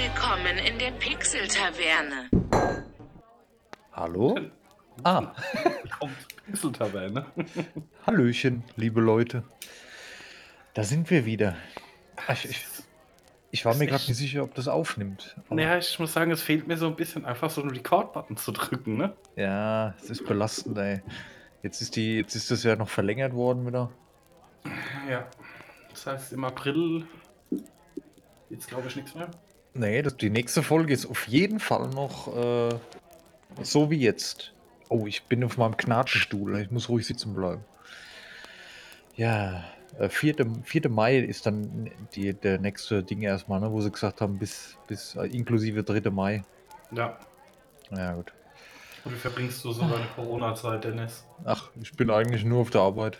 Willkommen in der Pixel-Taverne. Hallo? Ah, Kommt Pixel-Taverne. Hallöchen, liebe Leute. Da sind wir wieder. Ich, ich, ich war mir gerade nicht sicher, ob das aufnimmt. Naja, ich muss sagen, es fehlt mir so ein bisschen einfach so einen Record-Button zu drücken, ne? Ja, es ist belastend, ey. Jetzt ist, die, jetzt ist das ja noch verlängert worden wieder. Ja. Das heißt, im April jetzt glaube ich nichts mehr. Nee, das, die nächste Folge ist auf jeden Fall noch äh, so wie jetzt. Oh, ich bin auf meinem Knatschstuhl. Ich muss ruhig sitzen bleiben. Ja, äh, 4. 4. Mai ist dann die, der nächste Ding erstmal, ne, wo sie gesagt haben, bis, bis äh, inklusive 3. Mai. Ja. Ja, gut. Und wie verbringst du so deine Corona-Zeit, Dennis? Ach, ich bin eigentlich nur auf der Arbeit.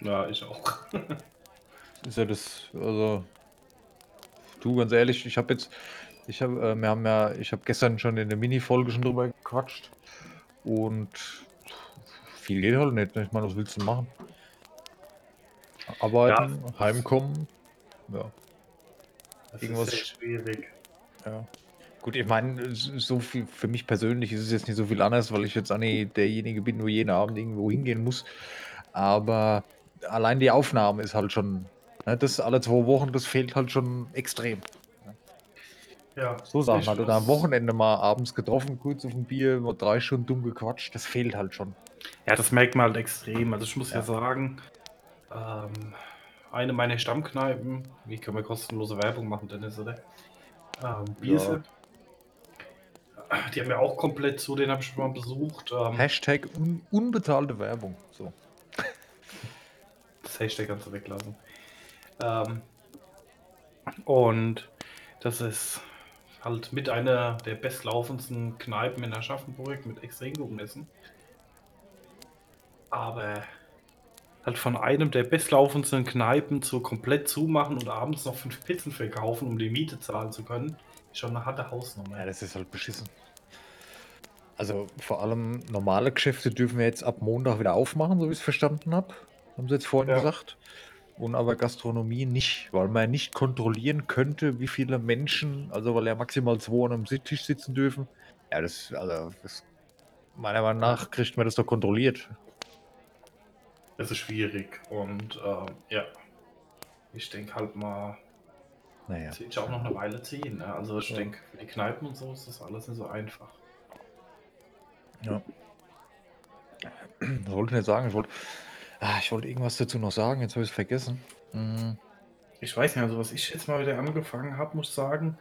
Ja, ich auch. Ist ja das, also. Du, ganz ehrlich, ich habe jetzt, ich habe, äh, wir haben ja, ich habe gestern schon in der Mini-Folge schon drüber gequatscht. Und viel geht halt nicht. ne? Ich meine, was willst du machen? Arbeiten, heimkommen. Ja, Das Irgendwas- ist sehr schwierig. ja. Gut, ich meine, so viel für mich persönlich ist es jetzt nicht so viel anders, weil ich jetzt auch nicht derjenige bin, wo jeden Abend irgendwo hingehen muss. Aber allein die Aufnahme ist halt schon, das alle zwei Wochen, das fehlt halt schon extrem. Ja. So Sachen Ich halt. Oder am Wochenende mal abends getroffen, kurz auf ein Bier, mal drei Stunden dumm gequatscht, das fehlt halt schon. Ja, das merkt man halt extrem. Also ich muss ja, Ja. sagen, ähm, eine meiner Stammkneipen, wie können wir kostenlose Werbung machen, Dennis, oder? Ähm, Bierse. Die haben ja auch komplett zu, den habe ich schon mal besucht. Ähm, Hashtag un unbezahlte Werbung. So. das Hashtag kannst du weglassen. Ähm, und das ist halt mit einer der bestlaufendsten Kneipen in Aschaffenburg mit extrem gutem Essen. Aber halt von einem der bestlaufendsten Kneipen zu komplett zumachen und abends noch fünf Pizzen verkaufen, um die Miete zahlen zu können, ist schon eine harte Hausnummer. Ja, das ist halt beschissen. Also vor allem normale Geschäfte dürfen wir jetzt ab Montag wieder aufmachen, so wie ich es verstanden habe. Haben sie jetzt vorhin Ja. gesagt. Und aber Gastronomie nicht, weil man nicht kontrollieren könnte, wie viele Menschen, also weil ja maximal zwei an einem Tisch sitzen dürfen. Ja, das, also, das, meiner Meinung nach kriegt man das doch kontrolliert. Das ist schwierig und ähm, ja, ich denke halt mal, Naja. Das wird ja auch noch eine Weile ziehen. Ne? Also ich Ja. denke, für die Kneipen und so ist das alles nicht so einfach. Ja. Was wollte ich nicht sagen? Ich wollte, ah, ich wollte irgendwas dazu noch sagen, jetzt habe ich es vergessen. Mm, Ich weiß nicht, also was ich jetzt mal wieder angefangen habe, muss ich sagen,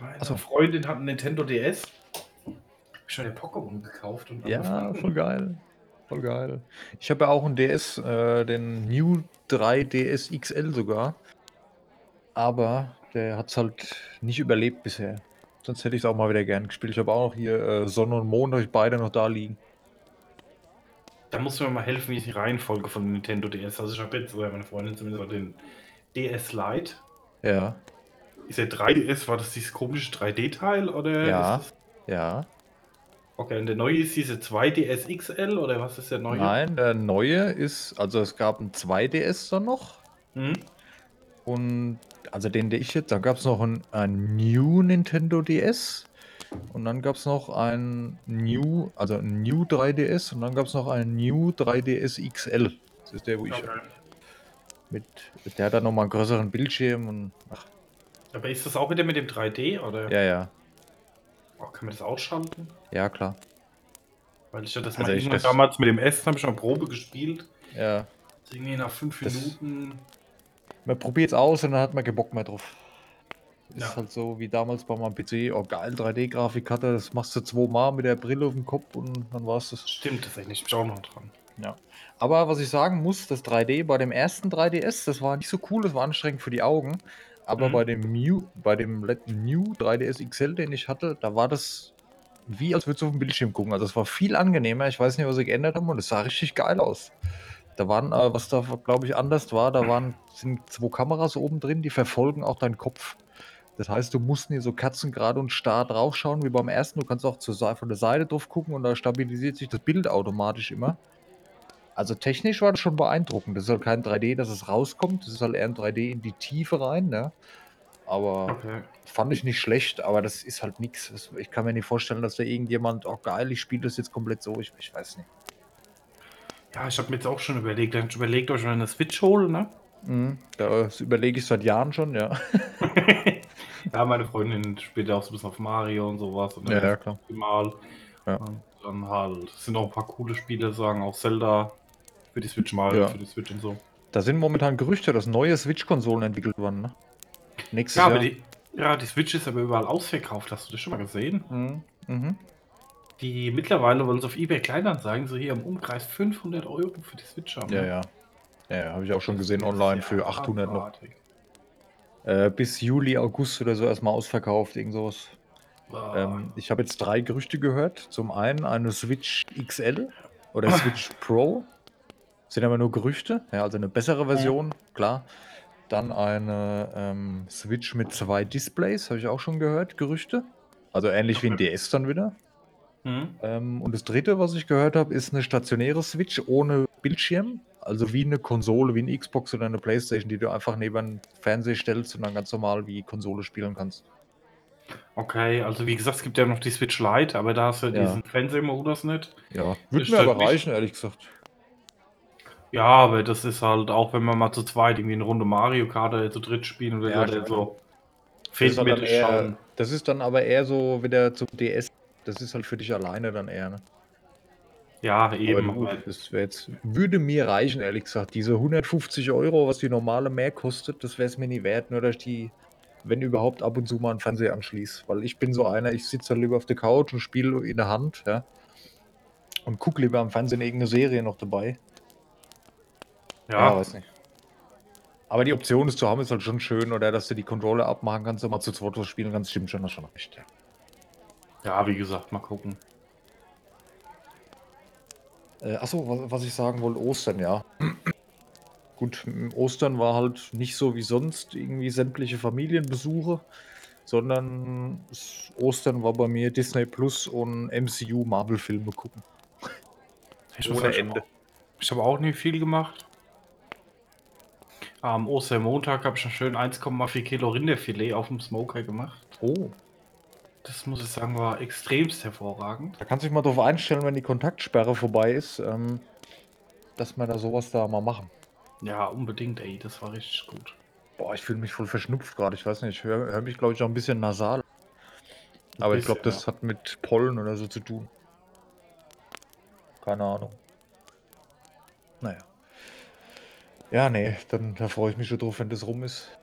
meine Ach so. Freundin hat einen Nintendo DS. Hab schon den Pokémon gekauft und Ja, angefangen. voll geil. Voll geil. Ich habe ja auch einen DS, äh, den New 3DS XL sogar. Aber der hat es halt nicht überlebt bisher. Sonst hätte ich es auch mal wieder gern gespielt. Ich habe auch noch hier äh, Sonne und Mond, habe ich beide noch da liegen. Da muss mir mal helfen, wie ist die Reihenfolge von Nintendo DS. Also ich habe jetzt, oder meine Freundin zumindest, den DS Lite. Ja, Ist der 3DS, war das dieses komische 3D-Teil oder? Ja. Das, ja. okay, und der neue ist diese 2DS XL oder was ist der neue? Nein, der neue ist, also es gab einen 2DS dann noch. Hm? Und also den, den ich jetzt, da gab es noch ein, ein New Nintendo DS. Und dann gab es noch ein New, also ein New 3DS und dann gab es noch ein New 3DS XL. Das ist der, wo ich Okay. mit, der hat dann nochmal einen größeren Bildschirm und ach, Aber ist das auch wieder mit dem 3D oder ja, ja, Oh, kann man das ausschalten? ja, klar. Weil ich ja das Also mal ich das- damals mit dem S habe ich schon Probe gespielt. Ja, Irgendwie nach fünf Das- Minuten. man probiert es aus und dann hat man keinen Bock mehr drauf. Ist Ja. halt so wie damals bei meinem PC, oh geil, 3D-Grafik hatte, das machst du zweimal mit der Brille auf dem Kopf und dann war's das. Stimmt, das erinnere ich auch noch dran. Ja. Aber was ich sagen muss, das 3D bei dem ersten 3DS, das war nicht so cool, das war anstrengend für die Augen. Aber Mhm. bei dem New, bei dem New 3DS XL, den ich hatte, da war das wie als würdest du auf dem Bildschirm gucken. Also es war viel angenehmer. Ich weiß nicht, was sie geändert haben und es sah richtig geil aus. Da waren, äh, was da glaube ich anders war, da waren sind zwei Kameras oben drin, die verfolgen auch deinen Kopf. Das heißt, du musst nie so kerzengerade und starr drauf schauen wie beim ersten. Du kannst auch zur Seite, von der Seite drauf gucken und da stabilisiert sich das Bild automatisch immer. Also technisch war das schon beeindruckend. Das ist halt kein 3D, dass es rauskommt. Das ist halt eher ein 3D in die Tiefe rein. Ne? aber Okay. fand ich nicht schlecht, aber das ist halt nichts. Ich kann mir nicht vorstellen, dass da irgendjemand, oh geil, ich spiele das jetzt komplett so, ich, ich weiß nicht. Ja, ich habe mir jetzt auch schon überlegt, dann überlegt euch, wenn eine Switch holen, ne? Mhm. Das überlege ich seit Jahren schon, ja. ja, meine Freundin spielt ja auch so ein bisschen auf Mario und sowas. Und Ja, dann ja, klar. Mal. Ja. Und dann halt, es sind auch ein paar coole Spiele, sagen auch Zelda für die Switch mal, Ja. für die Switch und so. Da sind momentan Gerüchte, dass neue Switch-Konsolen entwickelt wurden, ne? Nächstes Ja, Jahr. aber die, ja, die Switch ist aber überall ausverkauft, hast du das schon mal gesehen? Mhm. Mhm. Die mittlerweile wollen es auf eBay Kleinanzeigen so hier im Umkreis 500 Euro für die Switch haben. Ja, ne? ja. Ja, ja habe ich auch schon gesehen online ja für 800 noch. Äh, bis Juli, August oder so erstmal ausverkauft, irgend sowas. Ah, Ähm, ich habe jetzt drei Gerüchte gehört. Zum einen eine Switch XL oder Switch Pro. Sind aber nur Gerüchte, ja, also eine bessere Version, klar. Dann eine ähm, Switch mit zwei Displays, habe ich auch schon gehört, Gerüchte. Also ähnlich wie ein. DS dann wieder. hm? Ähm, und das dritte, was ich gehört habe, ist eine stationäre Switch ohne Bildschirm. Also wie eine Konsole, wie eine Xbox oder eine Playstation, die du einfach neben den Fernseher stellst und dann ganz normal wie Konsole spielen kannst. Okay, also wie gesagt, es gibt ja noch die Switch Lite, aber da hast du Ja. diesen Fernsehmodus nicht. Ja, würde mir aber reichen, ehrlich gesagt. Ja, aber das ist halt auch, wenn man mal zu zweit irgendwie eine Runde Mario Kart oder zu dritt spielen Ja, oder klar. so. Das Fehlt ist, halt mir dann das eher, das ist dann aber eher so wieder zum DS. Das ist halt für dich alleine dann eher. Ne? Ja, eben. aber gut, das jetzt, würde mir reichen, ehrlich gesagt. Diese 150 Euro, was die normale mehr kostet, das wäre es mir nie wert, nur dass ich die, wenn überhaupt, ab und zu mal einen Fernseher anschließe. Weil ich bin so einer, ich sitze dann lieber auf der Couch und spiele in der Hand, ja. Und gucke lieber am Fernsehen irgendeine Serie noch dabei. ja, weiß nicht. Aber die Option ist zu haben, ist halt schon schön, oder dass du die Controller abmachen kannst und mal zu zweit was spielen kannst, stimmt schon, das ist schon recht, ja. ja, wie gesagt, mal gucken. Äh, achso, was, was ich sagen wollte, Ostern, ja. Gut, Ostern war halt nicht so wie sonst irgendwie sämtliche Familienbesuche, sondern Ostern war bei mir Disney Plus und MCU Marvel-Filme gucken. Ich Ohne Ende. Ich habe auch nicht viel gemacht. Am Ostermontag habe ich schon schön 1,4 Kilo Rinderfilet auf dem Smoker gemacht. Oh, Das muss ich sagen, war extremst hervorragend. da kannst du dich mal drauf einstellen, wenn die Kontaktsperre vorbei ist, ähm, dass wir da sowas da mal machen. Ja, unbedingt, ey, das war richtig gut. Boah, ich fühle mich voll verschnupft gerade. Ich weiß nicht, ich höre hör mich, glaube ich, auch ein bisschen nasal. Aber ich glaube, bisschen, das hat mit Pollen oder so zu tun. Keine Ahnung. Naja. Ja, nee, dann da freue ich mich schon drauf, wenn das rum ist.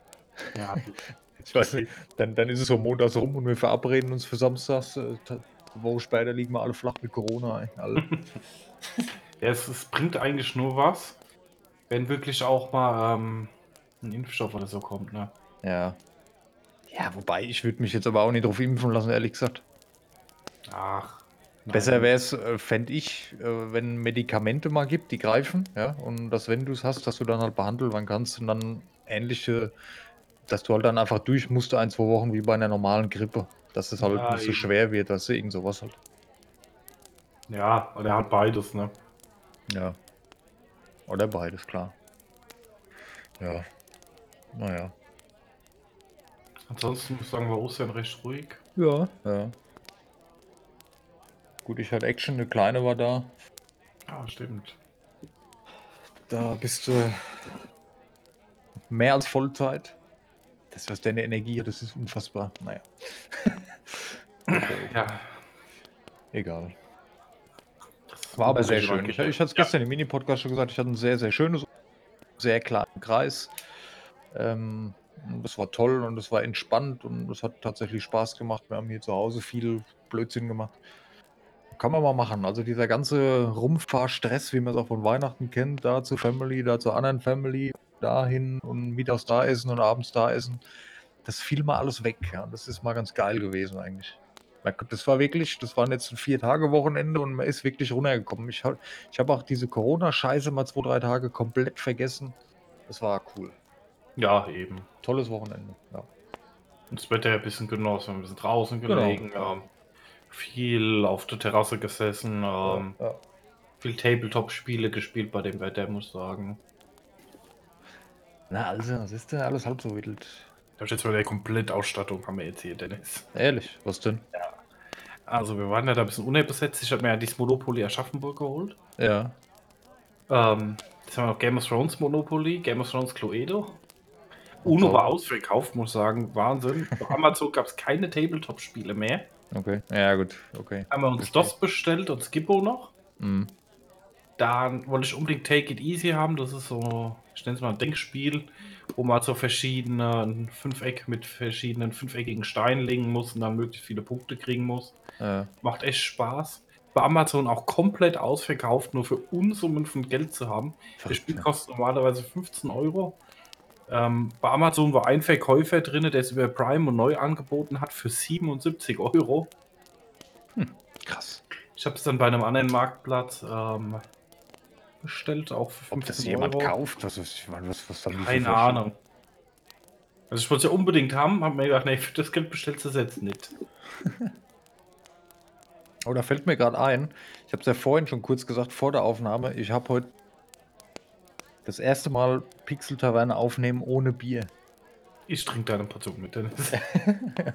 Ja, Ich weiß nicht, dann, dann ist es so montags rum und wir verabreden uns für Samstags. Äh, eine Woche später liegen wir alle flach mit Corona. ey, Alle. ja es, es bringt eigentlich nur was, wenn wirklich auch mal ähm, ein Impfstoff oder so kommt, ne? ja. Ja, wobei, ich würde mich jetzt aber auch nicht drauf impfen lassen, ehrlich gesagt. Ach. nein. Besser wäre es, äh, fände ich, äh, wenn Medikamente mal gibt, die greifen, ja, und dass, wenn du es hast, dass du dann halt behandelt werden kannst und dann ähnliche, dass du halt dann einfach durch musst, ein, zwei Wochen wie bei einer normalen Grippe. Dass es halt Ja, nicht so eben. schwer wird, dass du irgend sowas halt. Ja, und er hat beides, ne? Ja. Oder beides, klar. Ja. Naja. Ansonsten muss ich sagen, war Ostern recht ruhig. Ja. Ja. Gut, ich hatte Action, eine kleine war da. Ja, stimmt. Da bist du mehr als Vollzeit. Das, was deine Energie hat, das ist unfassbar. Naja. Ja. Egal. War aber muss sehr schön. Ich, ich hatte es gestern im Mini-Podcast schon gesagt, ich hatte einen sehr, sehr schönes, sehr kleinen Kreis. Ähm, das war toll und das war entspannt und es hat tatsächlich Spaß gemacht. Wir haben hier zu Hause viel Blödsinn gemacht. Kann man mal machen. Also dieser ganze Rumfahrstress, wie man es auch von Weihnachten kennt, da zur Family, da zur anderen Family, dahin und mittags da essen und abends da essen, das fiel mal alles weg. Ja. Das ist mal ganz geil gewesen eigentlich. Das war wirklich, das waren jetzt vier Tage Wochenende und man ist wirklich runtergekommen. Ich habe ich hab auch diese Corona-Scheiße mal zwei, drei Tage komplett vergessen. Das war cool. Ja, eben. Tolles Wochenende. Ja. Und das Wetter ein bisschen genossen, ein bisschen draußen Genau. gelegen, ähm, viel auf der Terrasse gesessen, ähm, ja. viel Tabletop-Spiele gespielt bei dem Wetter, muss ich sagen. Na also, ist ja alles halb so wild. Da steht zwar eine Komplettausstattung, haben wir jetzt hier, Dennis. Ehrlich, was denn? Also, wir waren ja da ein bisschen unbesetzt. Ich habe mir ja dieses Monopoly Aschaffenburg geholt. Ja. Ähm, jetzt haben wir noch Game of Thrones Monopoly, Game of Thrones Cluedo. Uno war ausverkauft, muss ich sagen. Wahnsinn. Bei Amazon gab es keine Tabletop-Spiele mehr. Okay. Ja, gut, okay. Haben wir uns DOS bestellt und Skippo noch. Mhm. Dann wollte ich unbedingt Take It Easy haben. Das ist so, ich nenne es mal ein Denkspiel, wo man so verschiedene ein Fünfeck mit verschiedenen fünfeckigen Steinen legen muss und dann möglichst viele Punkte kriegen muss. Äh, Macht echt Spaß. Bei Amazon auch komplett ausverkauft, nur für Unsummen von Geld zu haben. Das verrückt, Spiel ja. kostet normalerweise 15 Euro. Ähm, bei Amazon war ein Verkäufer drin, der es über Prime und neu angeboten hat für 77 Euro. Krass. Ich habe es dann bei einem anderen Marktplatz ähm, bestellt, auch für Ob das 15 jemand Euro. kauft? Was, ist, ich meine, was, was dann Keine Ahnung. Also ich wollte es ja unbedingt haben, habe mir gedacht, nee, für das Geld bestellst du es jetzt nicht. Oh, da fällt mir gerade ein, ich habe es ja vorhin schon kurz gesagt, vor der Aufnahme, ich habe heute das erste Mal Pixel-Taverne aufnehmen ohne Bier. Ich trinke deine Portion mit, Dennis.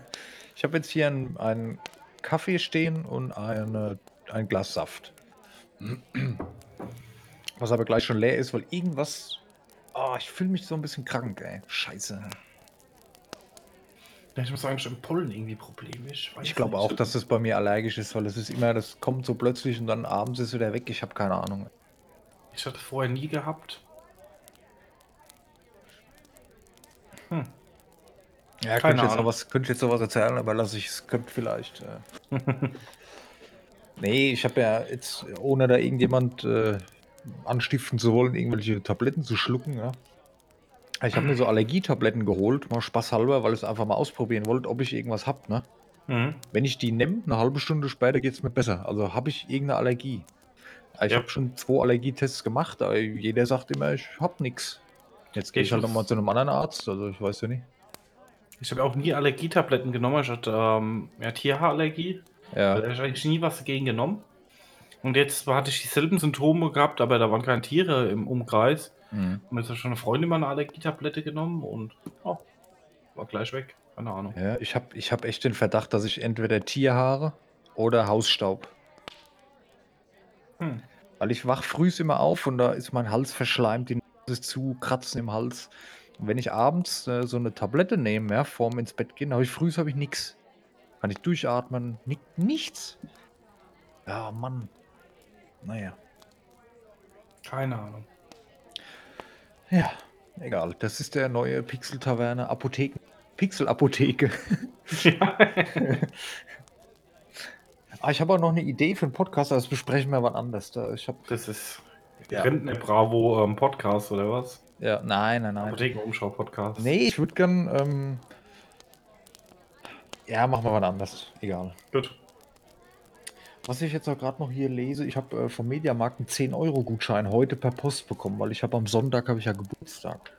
Ich habe jetzt hier einen, einen Kaffee stehen und eine, ein Glas Saft. Was aber gleich schon leer ist, weil irgendwas... Oh, ich fühle mich so ein bisschen krank, ey. Scheiße. Ja, Ich muss sagen, schon Pollen irgendwie problemisch. Weiß Ich glaube auch, dass das bei mir allergisch ist, weil es ist immer, das kommt so plötzlich und dann abends ist wieder weg. Ich habe keine Ahnung. Ich hatte vorher nie gehabt. Hm. Ja, könnte ich, jetzt was, könnte ich jetzt noch was erzählen, aber lasse ich es, könnte vielleicht. Äh. nee, ich habe ja jetzt, ohne da irgendjemand äh, anstiften zu wollen, irgendwelche Tabletten zu schlucken, ja. Ich habe mir so Allergietabletten geholt, mal spaßhalber, weil ich es einfach mal ausprobieren wollte, ob ich irgendwas hab, ne? Mhm. Wenn ich die nehme, eine halbe Stunde später geht es mir besser. Also habe ich irgendeine Allergie. Ich Ja. habe schon zwei Allergietests gemacht, aber jeder sagt immer, ich habe nichts. Jetzt gehe ich Ich halt nochmal zu einem anderen Arzt, also ich weiß ja nicht. Ich habe auch nie Allergietabletten genommen. Ich hatte ähm, ja, Tierhaarallergie. Da Ja, habe ich eigentlich nie was dagegen genommen. Und jetzt hatte ich dieselben Symptome gehabt, aber da waren keine Tiere im Umkreis. mhm. Und jetzt hat schon eine Freundin mal eine Allergietablette genommen und oh, war gleich weg. Keine Ahnung. ja ich habe ich hab echt den Verdacht, dass ich entweder Tierhaare oder Hausstaub. Hm. Weil ich wach frühs immer auf und da ist mein Hals verschleimt, die Nase ist zu, Kratzen im Hals. Und wenn ich abends äh, so eine Tablette nehme, ja, vorm ins Bett gehen, habe ich frühs habe ich nichts. Kann ich durchatmen, ni nichts. Ja, Mann. Naja. Keine Ahnung. Ja, egal. Das ist der neue Pixel-Taverne Apotheken. Pixel-Apotheke. ah, ich habe auch noch eine Idee für einen Podcast, aber das besprechen wir wann anders. Ich habe Das ist Ja. Rentner Bravo ähm, Podcast oder was? ja, nein, nein, nein. Apothekenumschau Podcast. Nee, ich würde gern. Ähm, ja, machen wir wann anders. Egal. Gut. Was ich jetzt auch gerade noch hier lese, ich habe äh, vom Mediamarkt einen 10-Euro-Gutschein heute per Post bekommen, weil ich habe am Sonntag habe ich ja Geburtstag.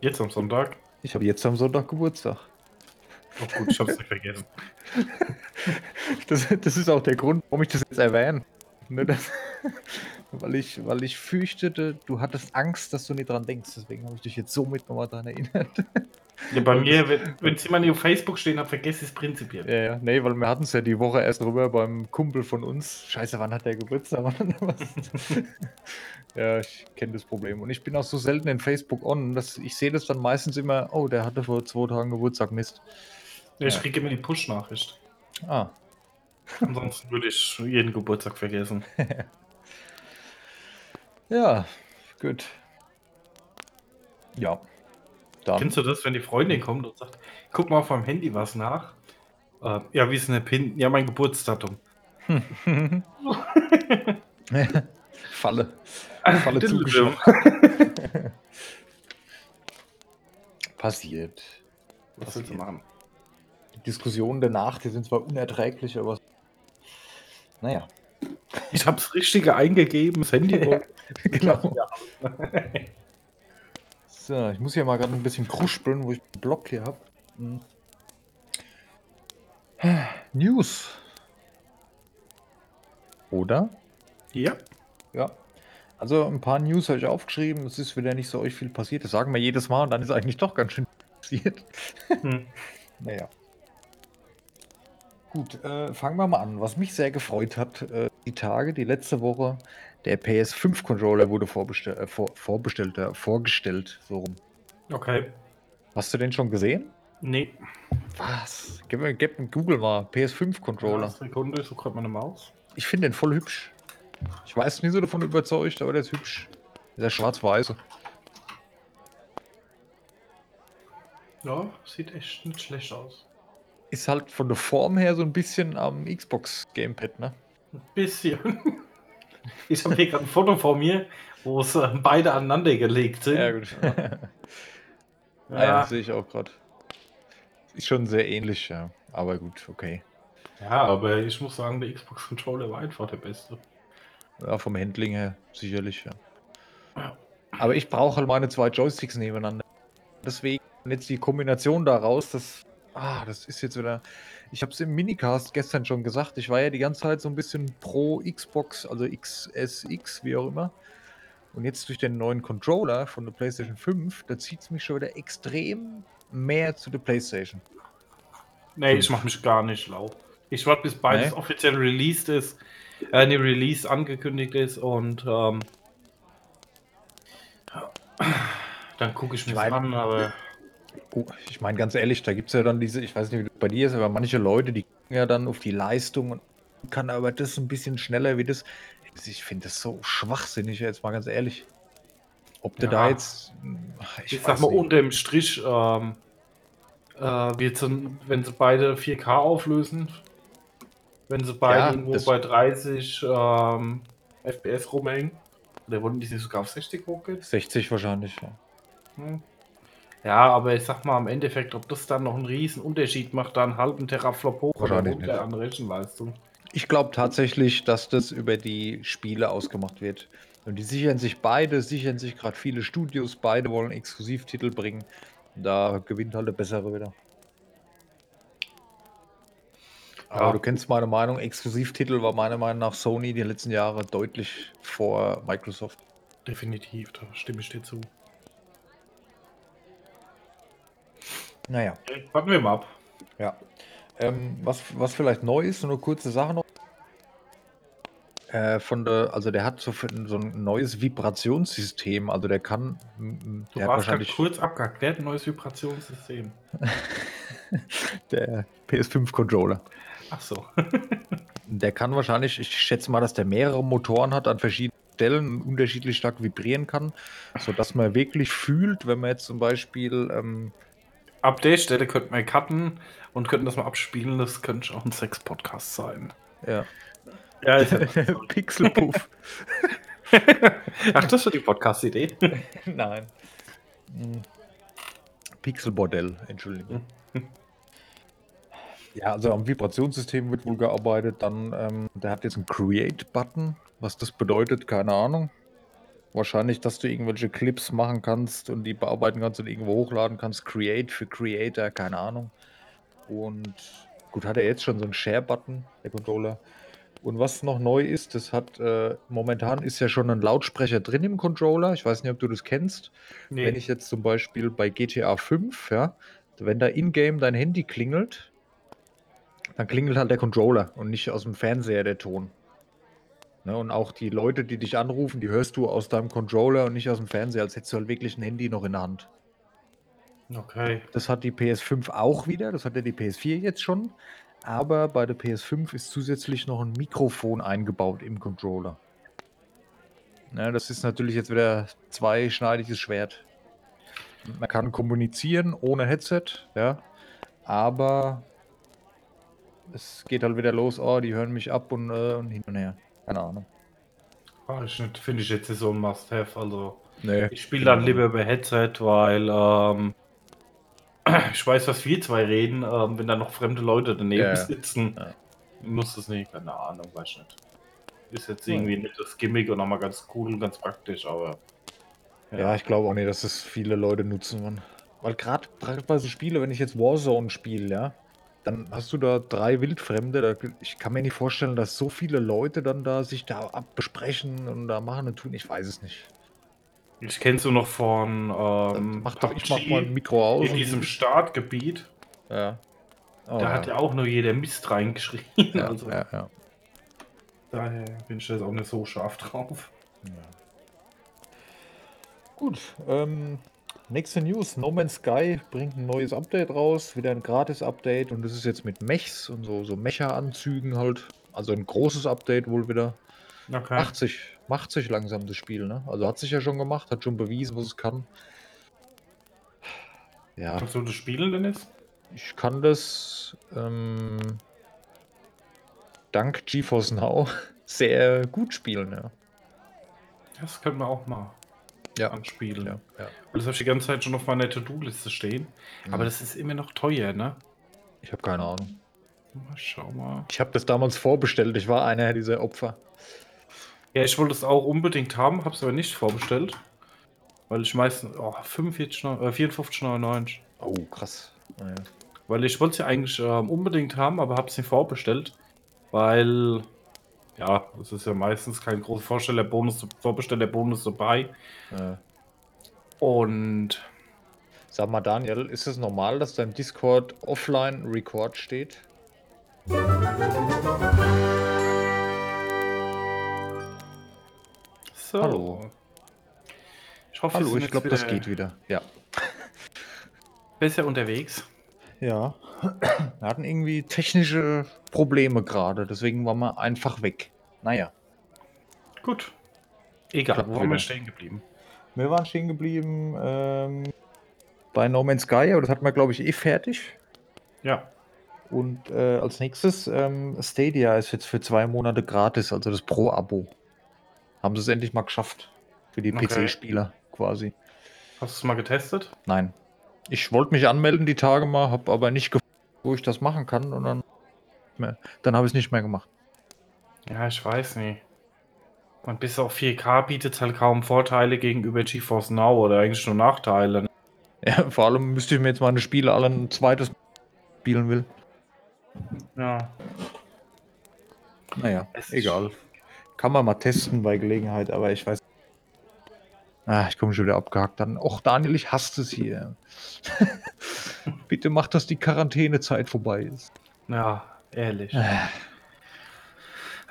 Jetzt am Sonntag. Ich habe jetzt am Sonntag Geburtstag. Oh gut, ich hab's nicht vergessen. Das, das ist auch der Grund, warum ich das jetzt erwähne. Ne, das, weil, ich, weil ich fürchtete, du hattest Angst, dass du nicht dran denkst. Deswegen habe ich dich jetzt somit nochmal dran erinnert. Ja, bei mir, wenn es jemand auf Facebook stehen hat, vergesse ich es prinzipiell. Ja, ja. Nee, weil wir hatten es ja die Woche erst drüber beim Kumpel von uns. Scheiße, wann hat der Geburtstag? Ja, ich kenne das Problem. Und ich bin auch so selten in Facebook on, dass ich sehe das dann meistens immer, oh, der hatte vor zwei Tagen Geburtstag, Mist. Ja, ich Ja. kriege immer die Push-Nachricht. Ah, Ansonsten würde ich jeden Geburtstag vergessen. ja, gut. Ja. Dann. Kennst du das, wenn die Freundin kommt und sagt, guck mal auf meinem Handy was nach? Äh, ja, wie ist denn der PIN? Ja, mein Geburtsdatum. Falle. Falle zugeschlagen. Passiert. Was willst du machen? Die Diskussionen danach, die sind zwar unerträglich, aber. Naja. Ich hab's Richtige eingegeben, das Handy. genau. So, ich muss hier mal gerade ein bisschen kruspeln, wo ich einen Block hier habe. News. Oder? ja. Ja. Also ein paar News habe ich aufgeschrieben. Es ist wieder nicht so euch viel passiert. Das sagen wir jedes Mal und dann ist eigentlich doch ganz schön passiert. Hm. Naja. Gut, äh, fangen wir mal an. Was mich sehr gefreut hat, äh, die Tage, die letzte Woche, der PS5-Controller wurde vorbestell äh, vor vorbestellt, äh, vorgestellt, so rum. Okay. Hast du den schon gesehen? Nee. Was? Gib mir, gib Google mal, PS5-Controller. Ja, Sekunde, so kommt meine Maus. Ich finde den voll hübsch. Ich weiß nicht so davon überzeugt, aber der ist hübsch. Der ist schwarz-weiß. Ja, sieht echt nicht schlecht aus. Ist halt von der Form her so ein bisschen am Xbox Gamepad, ne? Ein bisschen. Ich habe hier gerade ein Foto vor mir, wo es äh, beide aneinander gelegt sind. Ja, gut. Ja. Ah, ja, sehe ich auch gerade. Ist schon sehr ähnlich, ja. Aber gut, okay. Ja, aber ich muss sagen, der Xbox Controller war einfach der beste. Ja, vom Handling her sicherlich, ja. Ja. Aber ich brauche halt meine zwei Joysticks nebeneinander. Deswegen jetzt die Kombination daraus, das, ah, das ist jetzt wieder. Ich habe es im Minicast gestern schon gesagt. Ich war ja die ganze Zeit so ein bisschen pro Xbox, also XSX, wie auch immer. Und jetzt durch den neuen Controller von der PlayStation 5, da zieht es mich schon wieder extrem mehr zu der PlayStation. Nee, ich mache mich gar nicht schlau. Ich warte, bis beides Nee? offiziell released ist, äh, ne, Release angekündigt ist und ähm, dann gucke ich mir meine- an, aber Oh, ich meine, ganz ehrlich, da gibt es ja dann diese, ich weiß nicht, wie das bei dir ist, aber manche Leute, die gucken ja dann auf die Leistung und kann aber das ein bisschen schneller wie das. Ich finde das so schwachsinnig, jetzt mal ganz ehrlich. Ob du Ja. da jetzt. ich, Ich, sag mal nicht. unter dem Strich, ähm, äh, wird sie, wenn sie beide 4K auflösen, wenn sie beide Ja, irgendwo bei 30 ähm, FPS rumhängen, oder wurden die nicht sogar auf 60 hochgehen? 60 wahrscheinlich, ja. Hm. Ja, aber ich sag mal im Endeffekt, ob das dann noch einen riesen Unterschied macht, da einen halben Teraflop hoch oder Wahrscheinlich runter nicht. an Rechenleistung. Ich glaube tatsächlich, dass das über die Spiele ausgemacht wird. Und die sichern sich beide, sichern sich gerade viele Studios, beide wollen Exklusivtitel bringen. Da gewinnt halt der bessere wieder. Aber Ja. du kennst meine Meinung, Exklusivtitel war meiner Meinung nach Sony die letzten Jahre deutlich vor Microsoft. Definitiv, da stimme ich dir zu. Naja, Warten wir mal ab. ja. Ähm, was, was vielleicht neu ist, nur eine kurze Sache noch. Äh, von der, also der hat so, für, so ein neues Vibrationssystem, also der kann, Du der warst wahrscheinlich kurz abgehackt. Wer hat ein neues Vibrationssystem? der PS5-Controller. Ach so. Der kann wahrscheinlich, ich schätze mal, dass der mehrere Motoren hat an verschiedenen Stellen unterschiedlich stark vibrieren kann, sodass man wirklich fühlt, wenn man jetzt zum Beispiel, ähm, Ab der Stelle könnten wir cutten und könnten das mal abspielen. Das könnte auch ein Sex-Podcast sein. ja, Ja, ist Pixelpuff. Ach, das war die Podcast-Idee. Nein. Hm. Pixelbordell, Entschuldigung. Ja, also am Vibrationssystem wird wohl gearbeitet. Dann, ähm, der hat jetzt einen Create-Button. Was das bedeutet, keine Ahnung. Wahrscheinlich, dass du irgendwelche Clips machen kannst und die bearbeiten kannst und irgendwo hochladen kannst. Create für Creator, keine Ahnung. Und gut, hat er jetzt schon so einen Share-Button, der Controller. Und was noch neu ist, das hat, äh, momentan ist ja schon ein Lautsprecher drin im Controller. Ich weiß nicht, ob du das kennst. Nee. Wenn ich jetzt zum Beispiel bei GTA 5, ja, wenn da in-game dein Handy klingelt, dann klingelt halt der Controller und nicht aus dem Fernseher der Ton. Ne, und auch die Leute, die dich anrufen, die hörst du aus deinem Controller und nicht aus dem Fernseher, als hättest du halt wirklich ein Handy noch in der Hand. okay. Das hat die PS5 auch wieder, das hat ja die PS4 jetzt schon. Aber bei der PS5 ist zusätzlich noch ein Mikrofon eingebaut im Controller. Ja, das ist natürlich jetzt wieder zweischneidiges Schwert. Man kann kommunizieren ohne Headset, ja, aber es geht halt wieder los, oh, die hören mich ab und, äh, und hin und her. Keine Ahnung. Ah, ich Finde ich jetzt nicht so ein Must-Have. Also, Nee, ich spiele dann lieber über Headset, weil ähm, ich weiß, dass wir zwei reden, ähm, wenn da noch fremde Leute daneben Ja, ja. sitzen. Ja. Muss das nicht, keine Ahnung, weiß ich nicht. Ist jetzt Ja. irgendwie nicht das Gimmick und nochmal ganz cool und ganz praktisch, aber. Ja, ich glaube auch nicht, dass das viele Leute nutzen wollen. Weil gerade bei so Spiele, wenn ich jetzt Warzone spiele, ja, dann hast du da drei Wildfremde. Da, ich kann mir nicht vorstellen, dass so viele Leute dann da sich da abbesprechen und da machen und tun. Ich weiß es nicht. Ich kennst du noch von ähm, mach doch, ich mach mal ein Mikro aus. in diesem Startgebiet. ja. Oh, da ja. hat ja auch nur jeder Mist reingeschrien. ja, also ja, ja. daher bin ich jetzt auch nicht so scharf drauf. Gut, ähm, nächste News. No Man's Sky bringt ein neues Update raus, wieder ein Gratis-Update und das ist jetzt mit Mechs und so, so Mecha-Anzügen halt. Also ein großes Update wohl wieder. Okay. Macht sich, macht sich langsam das Spiel, ne? Also hat sich ja schon gemacht, hat schon bewiesen, was es kann. Ja, Kannst du das spielen, Dennis? ich kann das ähm, dank GeForce Now sehr gut spielen, ja. Das können wir auch mal Ja, anspielen. ja, ja. Und das habe ich die ganze Zeit schon auf meiner To-Do-Liste stehen. Aber Mhm. das ist immer noch teuer, ne? Ich habe keine Ahnung. Mal schau mal. Ich habe das damals vorbestellt. Ich war einer dieser Opfer. Ja, ich wollte es auch unbedingt haben, habe es aber nicht vorbestellt. Weil ich meistens. Oh, 45, neun- äh, 54,99. Oh, krass. Naja. Weil ich wollte es ja eigentlich ähm, unbedingt haben, aber habe es nicht vorbestellt. Weil. Ja, es ist ja meistens kein großer Vorsteller-Bonus, Vorbesteller-Bonus dabei. Äh, Und. sag mal, Daniel, ist es normal, dass dein Discord offline Record steht? So. Hallo. Ich hoffe, Hallo, ich glaube, das geht wieder. Ja. Besser unterwegs. Ja. Wir hatten irgendwie technische Probleme gerade, deswegen waren wir einfach weg. Naja. Gut. Egal, Klappt wo waren wir stehen geblieben? Wir waren stehen geblieben ähm, bei No Man's Sky, aber das hatten wir, glaube ich, eh fertig. Ja. Und äh, als nächstes, ähm, Stadia ist jetzt für zwei Monate gratis, also das Pro-Abo. Haben sie es endlich mal geschafft. Für die Okay. PC-Spieler quasi. Hast du es mal getestet? Nein. Ich wollte mich anmelden die Tage mal, habe aber nicht gefunden, wo ich das machen kann und dann, mehr. dann habe ich es nicht mehr gemacht. Ja, ich weiß nicht. Und bis auf 4K bietet es halt kaum Vorteile gegenüber GeForce Now oder eigentlich nur Nachteile. Ja, vor allem müsste ich mir jetzt meine Spiele alle ein zweites spielen will. Ja. Naja, Es egal. Kann man mal testen bei Gelegenheit, aber ich weiß. Ah, ich komme schon wieder abgehakt dann. Och, Daniel, ich hasse es hier. Bitte mach, dass die Quarantänezeit vorbei ist. Ja, ehrlich. Ah,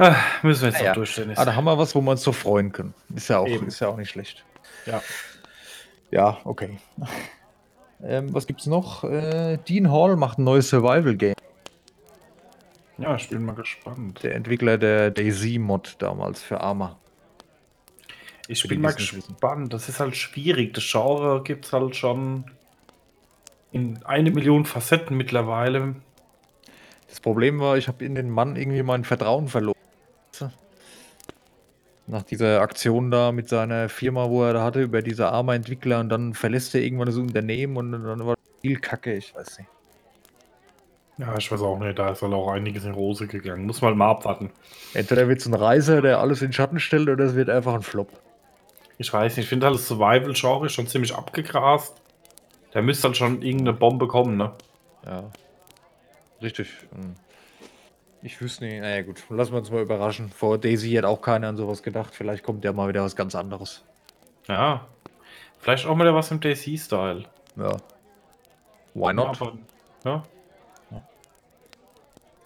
Ah, müssen wir jetzt Naja. noch durch, Dennis. Ah, da haben wir was, wo wir uns so freuen können. Ist ja auch, Eben. ist ja auch nicht schlecht. Ja. Ja, okay. ähm, was gibt's noch? Äh, Dean Hall macht ein neues Survival-Game. ja, ich bin mal gespannt. Der Entwickler der Daisy-Mod damals für Arma. Ich bin mal gespannt. Das ist halt schwierig. Das Genre gibt es halt schon in eine Million Facetten mittlerweile. Das Problem war, ich habe in den Mann irgendwie mein Vertrauen verloren. Nach dieser Aktion da mit seiner Firma, wo er da hatte, über diese arme Entwickler und dann verlässt er irgendwann das Unternehmen und dann war viel Kacke, ich weiß nicht. Ja, ich weiß auch nicht. Da ist halt auch einiges in Hose gegangen. Muss man mal abwarten. Entweder wird es ein Reiser, der alles in Schatten stellt, oder es wird einfach ein Flop. Ich weiß nicht. Ich finde halt das Survival-Genre schon ziemlich abgegrast. Da müsste halt schon irgendeine Bombe kommen, ne? Ja. Richtig. Hm. Ich wüsste nicht. Naja, gut. Lassen wir uns mal überraschen. Vor Daisy hat auch keiner an sowas gedacht. Vielleicht kommt ja mal wieder was ganz anderes. Ja. Vielleicht auch mal was im DC-Style. Ja. Why not? Aber, ja.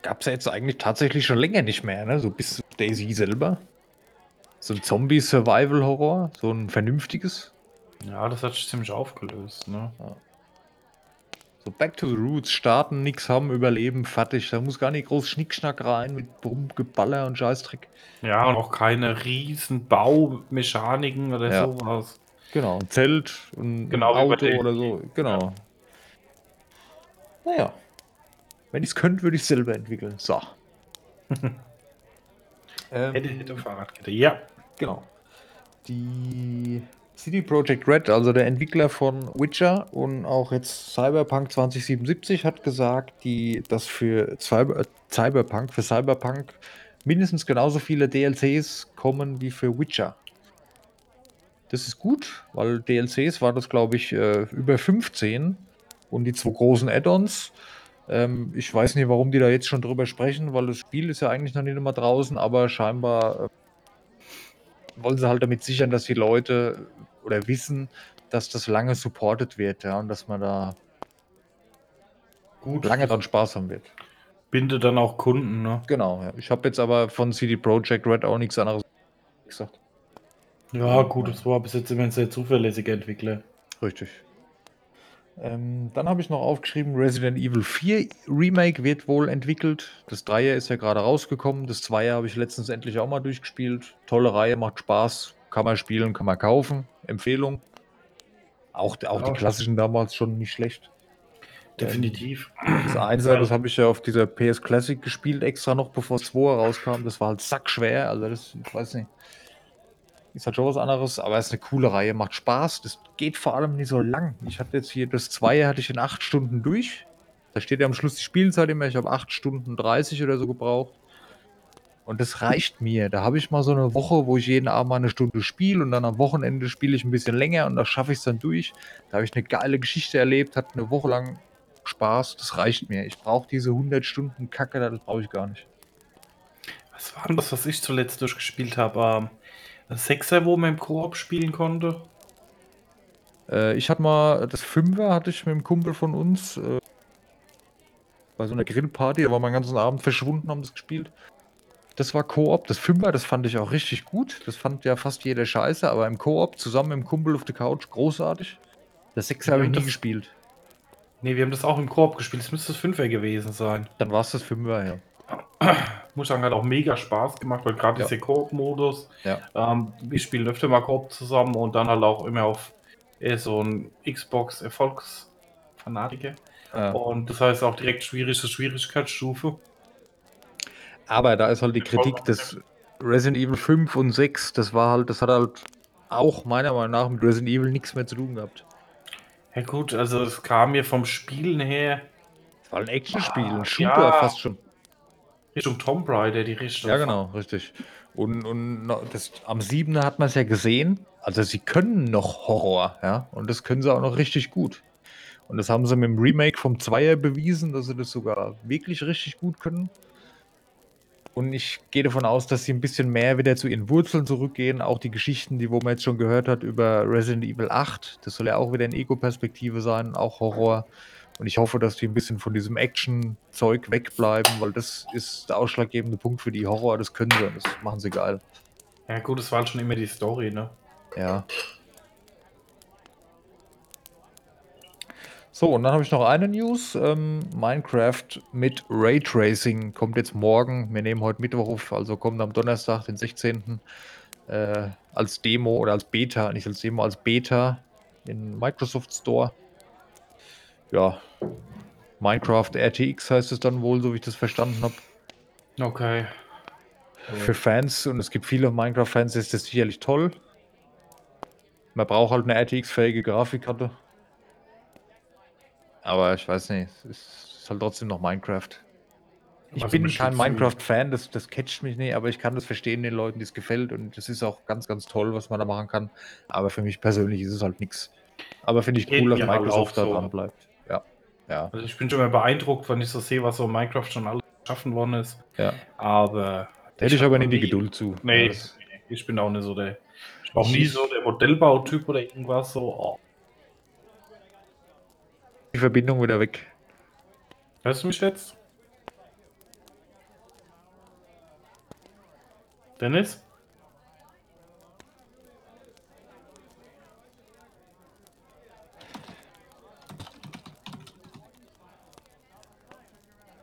Gab es ja jetzt eigentlich tatsächlich schon länger nicht mehr, ne? So bis Daisy selber. So ein Zombie-Survival-Horror. So ein vernünftiges. ja, das hat sich ziemlich aufgelöst, ne? So Back to the Roots, starten, nix haben, überleben, fertig. Da muss gar nicht groß Schnickschnack rein mit Brummgeballer und Scheißdreck. Ja, und auch keine riesen Baumechaniken oder Ja. sowas. Genau, ein Zelt, ein Genau, bei Auto oder so. Genau. Naja. Wenn ich es könnte, würde ich es selber entwickeln. So. ähm, Hätte, hätte Fahrradkette. Ja. Genau. Die CD Projekt Red, also der Entwickler von Witcher und auch jetzt Cyberpunk 2077, hat gesagt, die, dass für Cyber, äh, Cyberpunk, für Cyberpunk mindestens genauso viele DLCs kommen wie für Witcher. Das ist gut, weil DLCs war das, glaube ich, äh, über 15 und die zwei großen Add-ons Ähm, ich weiß nicht, warum die da jetzt schon drüber sprechen, weil das Spiel ist ja eigentlich noch nicht immer draußen, aber scheinbar äh, wollen sie halt damit sichern, dass die Leute oder wissen, dass das lange supported wird, ja, und dass man da Gut, lange dran Spaß haben wird. bindet dann auch Kunden, ne? Genau, ja. Ich habe jetzt aber von CD Projekt Red auch nichts anderes gesagt. Ja, gut, das war bis jetzt immer ein sehr zuverlässiger Entwickler. Richtig. Ähm, dann habe ich noch aufgeschrieben, Resident Evil 4 Remake wird wohl entwickelt. Das 3er ist ja gerade rausgekommen. Das 2er habe ich letztens endlich auch mal durchgespielt. Tolle Reihe, macht Spaß. Kann man spielen, kann man kaufen. Empfehlung. Auch, auch die Ja. klassischen damals schon nicht schlecht. Definitiv. Das 1er, das habe ich ja auf dieser PS Classic gespielt, extra noch bevor das 2er rauskam. Das war halt sackschwer. Also, das, ich weiß nicht. Ist halt schon was anderes, aber es ist eine coole Reihe, macht Spaß. Das geht vor allem nicht so lang. Ich hatte jetzt hier das 2 hatte ich in 8 Stunden durch. Da steht ja am Schluss die Spielzeit immer. Ich habe 8 Stunden 30 oder so gebraucht. Und das reicht mir. Da habe ich mal so eine Woche, wo ich jeden Abend mal eine Stunde spiele und dann am Wochenende spiele ich ein bisschen länger und da schaffe ich es dann durch. Da habe ich eine geile Geschichte erlebt, hatte eine Woche lang Spaß. Das reicht mir. Ich brauche diese 100 Stunden Kacke, da, das brauche ich gar nicht. Was war denn das, was ich zuletzt durchgespielt habe? Ein Sechser, wo man im Koop spielen konnte? Äh, ich hatte mal, das Fünfer hatte ich mit einem Kumpel von uns äh, bei so einer Grillparty, da war mein ganzen Abend verschwunden, haben das gespielt. Das war Koop. Das Fünfer, das fand ich auch richtig gut. Das fand ja fast jeder scheiße, aber im Koop zusammen mit dem Kumpel auf der Couch großartig. Das Sechser habe ich nie das- gespielt. Ne, wir haben das auch im Koop gespielt. Das müsste das Fünfer gewesen sein. Dann war es das Fünfer, ja. Muss sagen, hat auch mega Spaß gemacht, weil gerade Ja. dieser Koop-Modus, Ja. ähm, wir spielen öfter mal Koop zusammen und dann halt auch immer auf eher so ein Xbox-Erfolgsfanatiker. Äh, Und das heißt auch direkt schwierigste Schwierigkeitsstufe. aber da ist halt die Kritik, dass Resident Evil 5 und 6, das war halt, das hat halt auch meiner Meinung nach mit Resident Evil nichts mehr zu tun gehabt. Ja gut, also es kam mir vom Spielen her Das war ein Actionspiel, Ah, ein Shooter ja. fast schon. Richtung Tomb Raider, die Richtung. Ja, genau, richtig. Und, und das, am 7. hat man es ja gesehen. Also sie können noch Horror, ja. Und das können sie auch noch richtig gut. Und das haben sie mit dem Remake vom Zweier bewiesen, dass sie das sogar wirklich richtig gut können. Und ich gehe davon aus, dass sie ein bisschen mehr wieder zu ihren Wurzeln zurückgehen. Auch die Geschichten, die wo man jetzt schon gehört hat über Resident Evil 8, das soll ja auch wieder in Ego-Perspektive sein, auch Horror. Und ich hoffe, dass die ein bisschen von diesem Action-Zeug wegbleiben, weil das ist der ausschlaggebende Punkt für die Horror. Das können sie, das machen sie geil. Ja gut, es war schon immer die Story, ne? Ja. So, und dann habe ich noch eine News. Ähm, Minecraft mit Raytracing kommt jetzt morgen. Wir nehmen heute Mittwoch auf, also kommt am Donnerstag, den 16. Äh, als Demo oder als Beta, nicht als Demo, als Beta in Microsoft Store. Ja, Minecraft RTX heißt es dann wohl, so wie ich das verstanden habe. Okay. Für Fans, und es gibt viele Minecraft-Fans, ist das sicherlich toll. Man braucht halt eine RTX-fähige Grafikkarte. Aber ich weiß nicht, es ist, halt trotzdem noch Minecraft. Ich Also bin kein Minecraft-Fan, das, das catcht mich nicht, aber ich kann das verstehen den Leuten, die es gefällt. Und das ist auch ganz, ganz toll, was man da machen kann. Aber für mich persönlich ist es halt nichts. Aber finde ich Geht cool, dass halt Microsoft auch da so. dran bleibt. Ja. Also ich bin schon mal beeindruckt, wenn ich so sehe, was so in Minecraft schon alles geschaffen worden ist. ja. Aber. Da hätte ich aber nicht die Geduld zu. Nee, Ja, ich bin auch nicht so der. Ich war auch nie so der Modellbautyp oder irgendwas so. Oh. die Verbindung wieder weg. Hörst du mich jetzt? Dennis?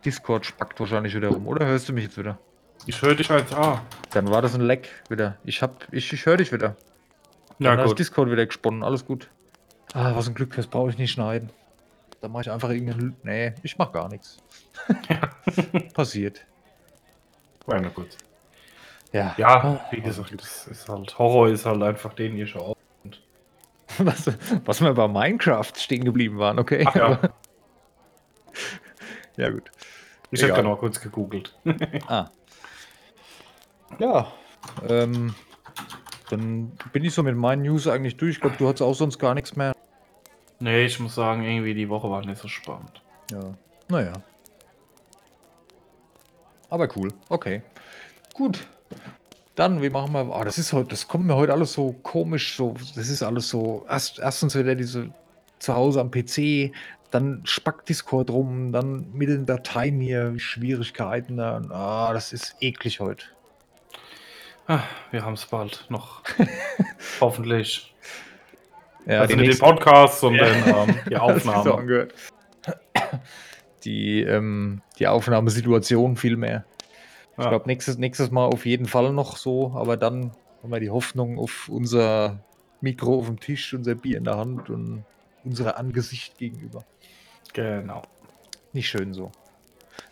Discord spackt wahrscheinlich wieder rum, oder hörst du mich jetzt wieder? Ich höre dich als A. Dann war das ein Leck wieder. Ich hab, ich, ich höre dich wieder. Ja, Dann ist gut. Discord wieder gesponnen, alles gut. Ah, was ein Glück, das brauche ich nicht schneiden. Da mache ich einfach irgendeinen. Nee, ich mach gar nichts. Passiert. Ja, na gut. Ja. Ja, wie gesagt, das ist halt. Horror ist halt einfach den hier schon auf. Was, was wir bei Minecraft stehen geblieben waren, okay. Ach ja. ja, gut. Ich gerade noch kurz gegoogelt. Ah. Ja. Ähm, dann bin ich so mit meinen News eigentlich durch. Ich glaube, du hast auch sonst gar nichts mehr. nee, ich muss sagen, irgendwie die Woche war nicht so spannend. Ja. Naja. Aber cool. Okay. Gut. Dann, wie machen wir. Oh, das ist heute, das kommt mir heute alles so komisch. So, das ist alles so. Erst, erstens wieder diese zu Hause am PC, dann spackt Discord rum, dann mit den Dateien hier, Schwierigkeiten. Da. Ah, das ist eklig heute. Ah, wir haben es bald noch. Hoffentlich. Ja, also die nicht den nächsten- Podcast, sondern ähm, die Ja, das ist so Aufnahme. angehört. Die, ähm, die Aufnahmesituation vielmehr. Ich Ja. glaube, nächstes, nächstes Mal auf jeden Fall noch so, aber dann haben wir die Hoffnung auf unser Mikro auf dem Tisch, unser Bier in der Hand und unser Angesicht gegenüber. Genau. Nicht schön so.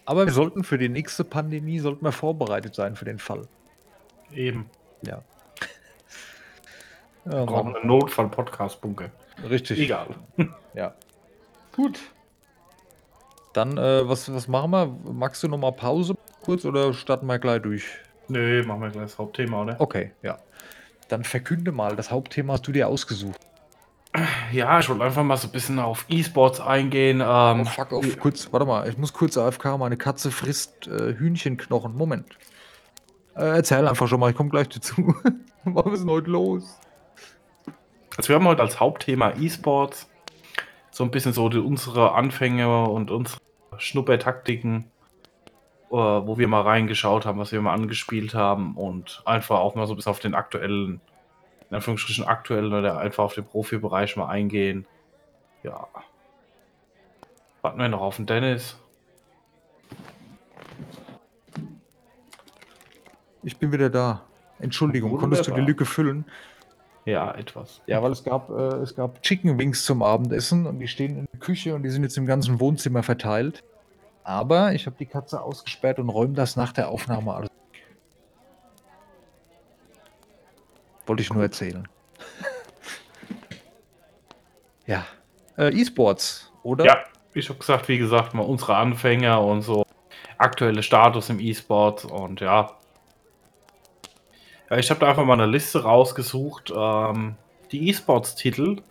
Aber wir sollten für die nächste Pandemie sollten wir vorbereitet sein für den Fall. Eben. Ja. Wir brauchen einen Notfall-Podcast-Bunker. richtig. Egal. Ja. Gut. Dann, äh, was, was machen wir? Magst du noch mal Pause kurz oder starten wir gleich durch? Nö, machen wir gleich das Hauptthema, oder? Okay, ja. Dann verkünde mal, das Hauptthema hast du dir ausgesut. Ja, ich wollte einfach mal so ein bisschen auf E-Sports eingehen. Ähm, Oh, fuck off, kurz, warte mal, ich muss kurz AFK, meine Katze frisst äh, Hühnchenknochen. Moment. Äh, erzähl einfach schon mal, ich komme gleich dazu. Was ist denn heute los? Also wir haben heute als Hauptthema E-Sports so ein bisschen so die, unsere Anfänge und unsere Schnuppertaktiken, äh, wo wir mal reingeschaut haben, was wir mal angespielt haben und einfach auch mal so bis auf den aktuellen, in Anführungsstrichen aktuellen oder einfach auf den Profibereich mal eingehen. Ja. Warten wir noch auf den Dennis. Ich bin wieder da. Entschuldigung, konntest du die. Lücke füllen? Ja, etwas. Ja, weil es gab, äh, es gab Chicken Wings zum Abendessen und die stehen in der Küche und die sind jetzt im ganzen Wohnzimmer verteilt. Aber ich habe die Katze ausgesperrt und räume das nach der Aufnahme alles. Wollte ich nur erzählen. ja. Äh, E-Sports, oder? Ja, wie schon gesagt, wie gesagt, mal unsere Anfänger und so aktuelle Status im E-Sport und ja. ja ich habe da einfach mal eine Liste rausgesucht, ähm, die E-Sports-Titel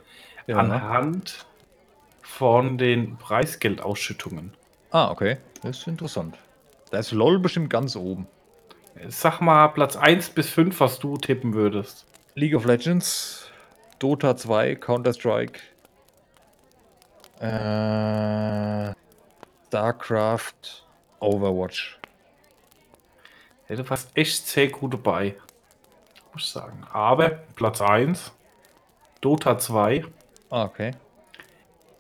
Ja. anhand von den Preisgeldausschüttungen. Ah, okay. Das ist interessant. Da ist LOL bestimmt ganz oben. Sag mal Platz 1 bis 5, was du tippen würdest. League of Legends, Dota 2, Counter-Strike, äh, StarCraft, Overwatch. Du warst echt sehr gut dabei. Muss ich sagen. Aber Platz 1, Dota 2, Ah, okay.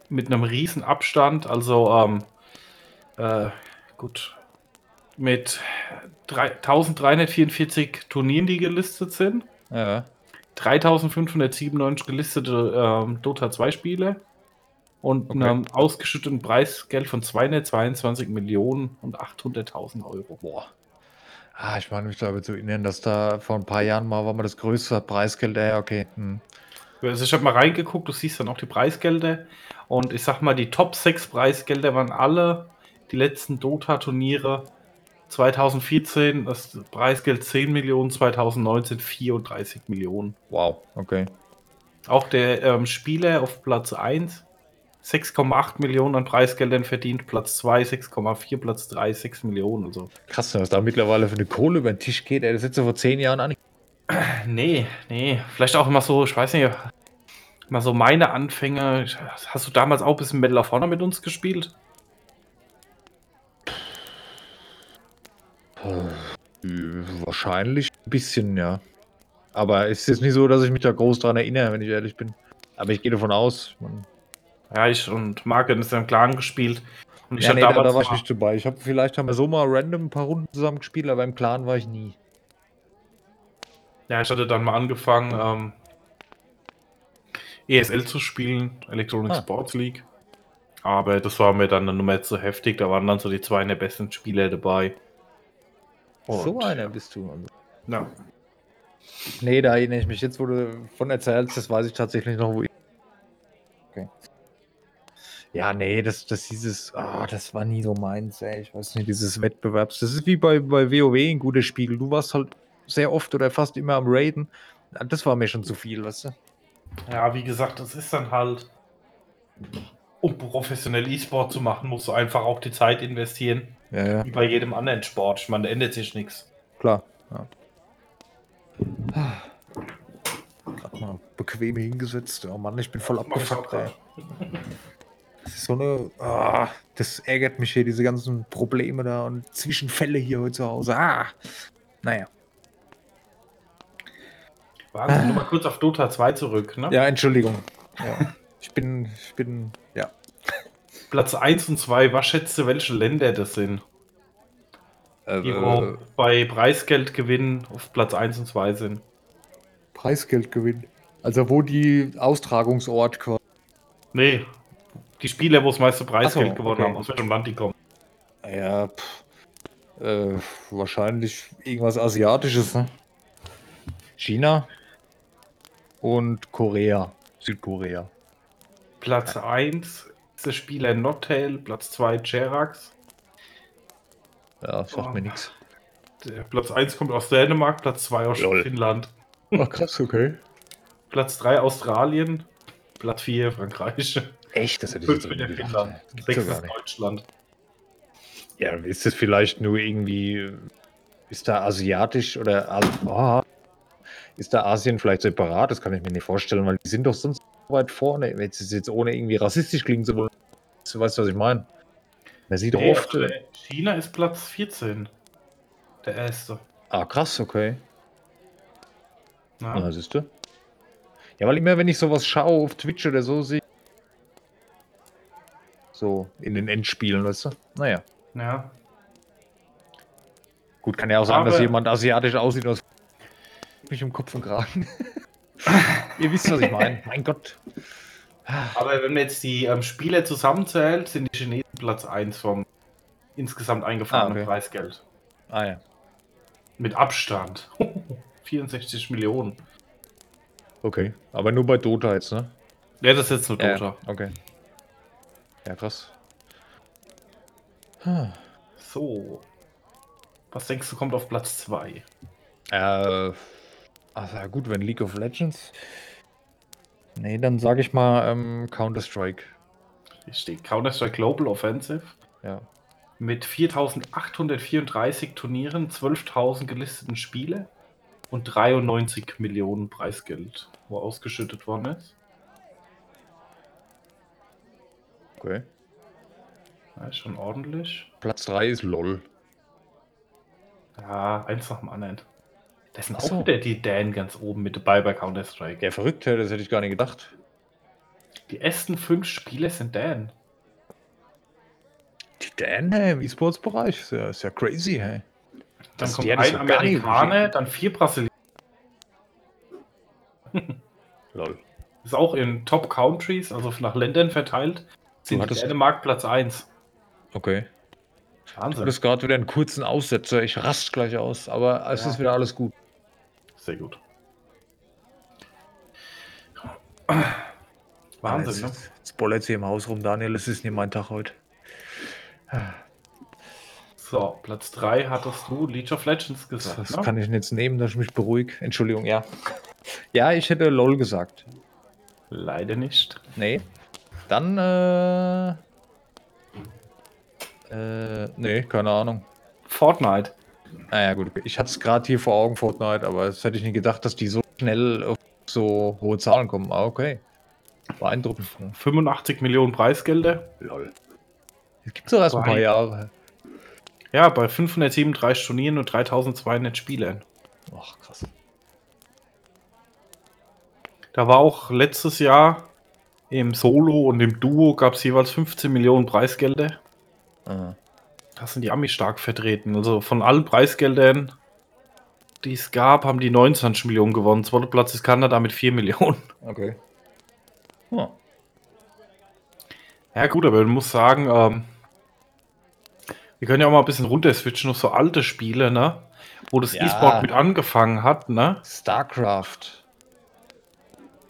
mit einem riesen Abstand, also ähm, äh, gut, mit drei- 1344 Turnieren, die gelistet sind, Ja, 3597 gelistete ähm, Dota 2 Spiele und Okay. einem ausgeschütteten Preisgeld von 222 Millionen und 800.000 Euro. boah. Ah, ich meine mich da aber zu erinnern, dass da vor ein paar Jahren mal war mal das größte Preisgeld. Ja, okay. Hm. Also ich habe mal reingeguckt, du siehst dann auch die Preisgelder und ich sag mal, die Top 6 Preisgelder waren alle die letzten Dota-Turniere 2014, das Preisgeld 10 Millionen, 2019 34 Millionen. Wow, okay. Auch der ähm, Spieler auf Platz 1 6,8 Millionen an Preisgeldern verdient, Platz 2 6,4, Platz 3 6 Millionen. Also. Krass, was da mittlerweile für eine Kohle über den Tisch geht. Ey, das hättest du vor zehn Jahren an. Nee, nee, vielleicht auch immer so, ich weiß nicht, mal so meine Anfänge. Hast du damals auch ein bisschen Medal of Honor mit uns gespielt? Wahrscheinlich ein bisschen, ja. Aber es ist jetzt nicht so, dass ich mich da groß dran erinnere, wenn ich ehrlich bin. Aber ich gehe davon aus. Man, Ja, ich und Marc haben das ja im Clan gespielt. Und ich ja, nee, da, da war ich nicht dabei. Ich habe vielleicht haben wir so mal random ein paar Runden zusammen gespielt, aber im Clan war ich nie. ja, ich hatte dann mal angefangen, ähm, ESL zu spielen, Electronic Ah. Sports League. Aber das war mir dann eine Nummer zu heftig. Da waren dann so die zwei der besten Spieler dabei. So Und, einer bist du. Ja. Nee, da erinnere ich mich jetzt, wo du von erzählst, das weiß ich tatsächlich noch, wo ich. Okay. Ja, nee, das, das dieses, ah, das war nie so meins, ey. Ich weiß nicht, dieses Wettbewerbs. Das ist wie bei, bei WoW ein gutes Spiel. Du warst halt sehr oft oder fast immer am Raiden. Das war mir schon zu viel, weißt du? ja, wie gesagt, das ist dann halt, um professionell E-Sport zu machen, musst du einfach auch die Zeit investieren. Ja, ja, Wie bei jedem anderen Sport. Ich meine, da ändert sich nichts. klar. Ja. Gerade mal bequem hingesetzt. Oh Mann, ich bin voll abgefuckt, ey. Das ist so eine. Ah, das ärgert mich hier, diese ganzen Probleme da und Zwischenfälle hier heute zu Hause. Ah! Naja. Wahnsinn, nur mal kurz auf Dota 2 zurück. Ne? Ja, Entschuldigung. Ja. Ich bin. Ich bin. Platz 1 und 2, was schätzt du, welche Länder das sind? Die Äh, bei Preisgeldgewinn auf Platz 1 und 2 sind. Preisgeldgewinn. Also, wo die Austragungsort quasi. Nee, die Spieler, wo das meiste Preisgeld so, gewonnen okay. haben, aus welchem Land die kommen. Ja, pff, äh, wahrscheinlich irgendwas Asiatisches, ne? China und Korea. Südkorea. Platz 1 ist der Spieler Nottail, Platz 2 Jerax. Ja, sagt Oh. mir nichts. Platz 1 kommt aus Dänemark, Platz 2 aus Lol. Finnland. Ach, krass, okay. Platz 3 Australien, Platz 4 Frankreich, Echt? Das hätte ich 5 jetzt mit der nicht gedacht. Finnland, ey. Das 6 gibt's ja ist gar nicht. Deutschland. Ja, ist das vielleicht nur irgendwie. Ist da asiatisch oder. Oh, ist da Asien vielleicht separat? Das kann ich mir nicht vorstellen, weil die sind doch sonst so weit vorne. Jetzt ist jetzt ohne irgendwie rassistisch klingen zu wollen. Du weißt, was ich meine. Man sieht Nee, oft. also China ist Platz 14. Der erste. Ah, krass, okay. Ja. Ja, siehst du? Ja, weil immer, wenn ich sowas schaue auf Twitch oder so, sehe so in den Endspielen, weißt du? Naja. ja. Gut, kann ja auch sein, dass jemand asiatisch aussieht aus mich um Kopf und Kragen. Ihr wisst, was ich meine. Mein Gott. Aber wenn man jetzt die ähm, Spieler zusammenzählt, sind die Chinesen Platz 1 vom insgesamt eingefahrenen Ah, okay. Preisgeld. Ah ja. Mit Abstand. 64 Millionen. Okay. Aber nur bei Dota jetzt, ne? Ja, das ist jetzt nur Dota. Ja, okay. Ja, krass. Hm. So. Was denkst du, kommt auf Platz 2? Äh, also ja gut, wenn League of Legends. Nee, dann sage ich mal ähm, Counter-Strike. Hier steht Counter-Strike Global Offensive Ja. mit 4834 Turnieren, 12.000 gelisteten Spiele und 93 Millionen Preisgeld, wo ausgeschüttet worden ist. Okay. Ja, ist schon ordentlich. Platz 3 ist LOL. Ja, eins nach dem anderen. Da Ach auch so. wieder die Dan ganz oben mit dabei bei Counter-Strike. Ja, verrückt, das hätte ich gar nicht gedacht. Die ersten fünf Spiele sind Dan. Die Dan hey, im E-Sports-Bereich ist ja, ist ja crazy, hey. Dann Das- kommt die ein Amerikaner, dann vier Brasilianer. LOL. Ist auch in Top Countries, also nach Ländern verteilt, sind hattest- Dänemark Platz 1. Okay. Du Wahnsinn. hattest gerade wieder einen kurzen Aussetzer. Ich rast gleich aus, aber es Ja. ist wieder alles gut. Sehr gut. jetzt, Wahnsinn, ne? Jetzt bollert sie im Haus rum, Daniel. Es ist nicht mein Tag heute. So, Platz 3 hattest du League of Legends gesagt. was ne? kann ich jetzt nehmen, dass ich mich beruhige? Entschuldigung, ja. Ja, ich hätte LOL gesagt. Leider nicht. Nee. Dann, äh. Äh, nee, keine Ahnung. Fortnite. Naja, gut, okay. ich hatte es gerade hier vor Augen, Fortnite, aber das hätte ich nicht gedacht, dass die so schnell auf so hohe Zahlen kommen. Ah, okay. Beeindruckend. ne? 85 Millionen Preisgelder. Lol. Das gibt's doch erst ein paar Jahre. Ja, bei 537 Turnieren und 3200 Spielern. Ach, krass. Da war auch letztes Jahr im Solo und im Duo gab es jeweils 15 Millionen Preisgelder. Ah. Da sind die Amis stark vertreten. Also von allen Preisgeldern, die es gab, haben die 29 Millionen gewonnen. Zweiter Platz ist Kanada mit 4 Millionen. Okay. Ja. Ja gut, aber man muss sagen, ähm, wir können ja auch mal ein bisschen runter switchen auf so alte Spiele, ne? Wo das Ja. E-Sport mit angefangen hat, ne? StarCraft.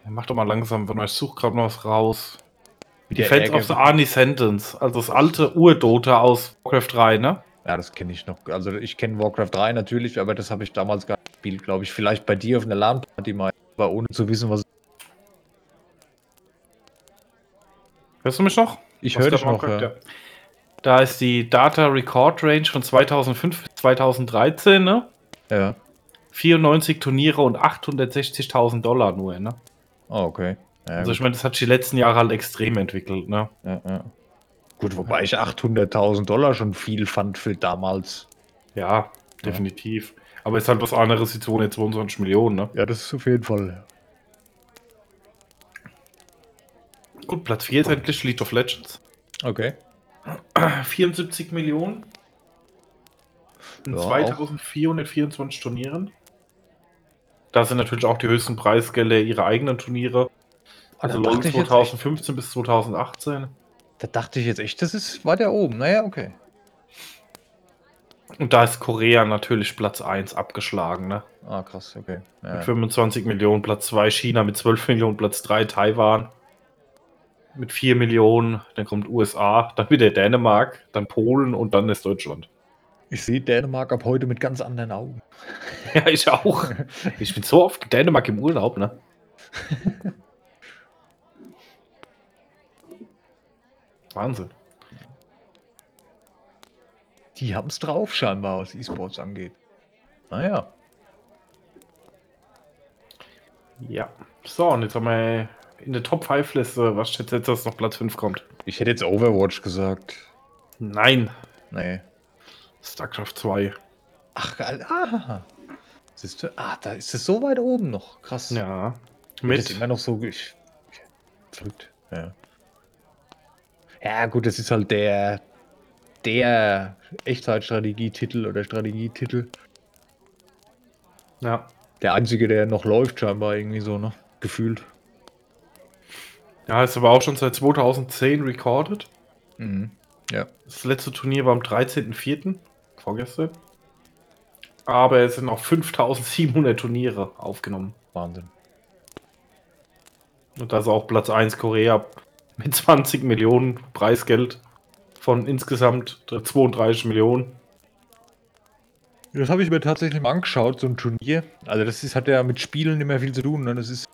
Ja, Mach doch mal langsam, wenn ich suche gerade noch was raus. Ärger- of the Arnie Sentence, also das alte Ur-Dota aus Warcraft 3, ne? Ja, das kenne ich noch. Also ich kenne Warcraft 3 natürlich, aber das habe ich damals gar nicht gespielt, glaube ich. Vielleicht bei dir auf einer LAN-Party mal, aber ohne zu wissen, was. Hörst du mich noch? Ich höre dich noch. Warcraft, ja. Da ist die Data Record Range von 2005 bis 2013, ne? Ja. 94 Turniere und 860.000 Dollar nur, ne? Oh, okay. Ja, Also ich meine, das hat sich die letzten Jahre halt extrem entwickelt, ne? Ja, ja. gut, wobei ich 800.000 Dollar schon viel fand für damals. Ja, definitiv. Aber ist halt was anderes, die 222 Millionen, ne? Ja, das ist auf jeden Fall. Gut, Platz 4 ist endlich League of Legends. Okay. 74 Millionen. In Ja, 2424 Turnieren. Da sind natürlich auch die höchsten Preisgelder ihre eigenen Turniere. Also echt, 2015 bis 2018. da dachte ich jetzt echt, das ist weiter oben. Naja, okay. Und da ist Korea natürlich Platz 1 abgeschlagen, ne? Ah, krass, okay. Ja. Mit 25 Millionen Platz 2, China mit 12 Millionen Platz 3, Taiwan mit 4 Millionen, dann kommt USA, dann wieder Dänemark, dann Polen und dann ist Deutschland. Ich sehe Dänemark ab heute mit ganz anderen Augen. Ja, ich auch. Ich bin so oft in Dänemark im Urlaub, ne? Wahnsinn. Die haben es drauf, scheinbar, was E-Sports angeht. Naja. Ja. So, und jetzt haben wir in der Top 5 Liste, was schätzt jetzt, dass noch Platz 5 kommt? Ich hätte jetzt Overwatch gesagt. Nein. Nee. StarCraft 2. Ach, geil. Ah. Siehst du? Ah, da ist es so weit oben noch. Krass. Ja. Mit ist immer noch so. Ich, verrückt. Ja. Ja, gut, das ist halt der. Der Echtzeitstrategietitel oder Strategietitel. Ja. Der einzige, der noch läuft, scheinbar irgendwie so, ne? Gefühlt. Ja, ist aber auch schon seit 2010 recorded. Mhm. Ja. Das letzte Turnier war am 13.04. Vorgestern. Aber es sind noch 5700 Turniere aufgenommen. Wahnsinn. Und das ist auch Platz 1 Korea mit 20 Millionen Preisgeld von insgesamt 32 Millionen. Das habe ich mir tatsächlich mal angeschaut, so ein Turnier. Also das ist, hat ja mit Spielen nicht mehr viel zu tun. Ne? Das ist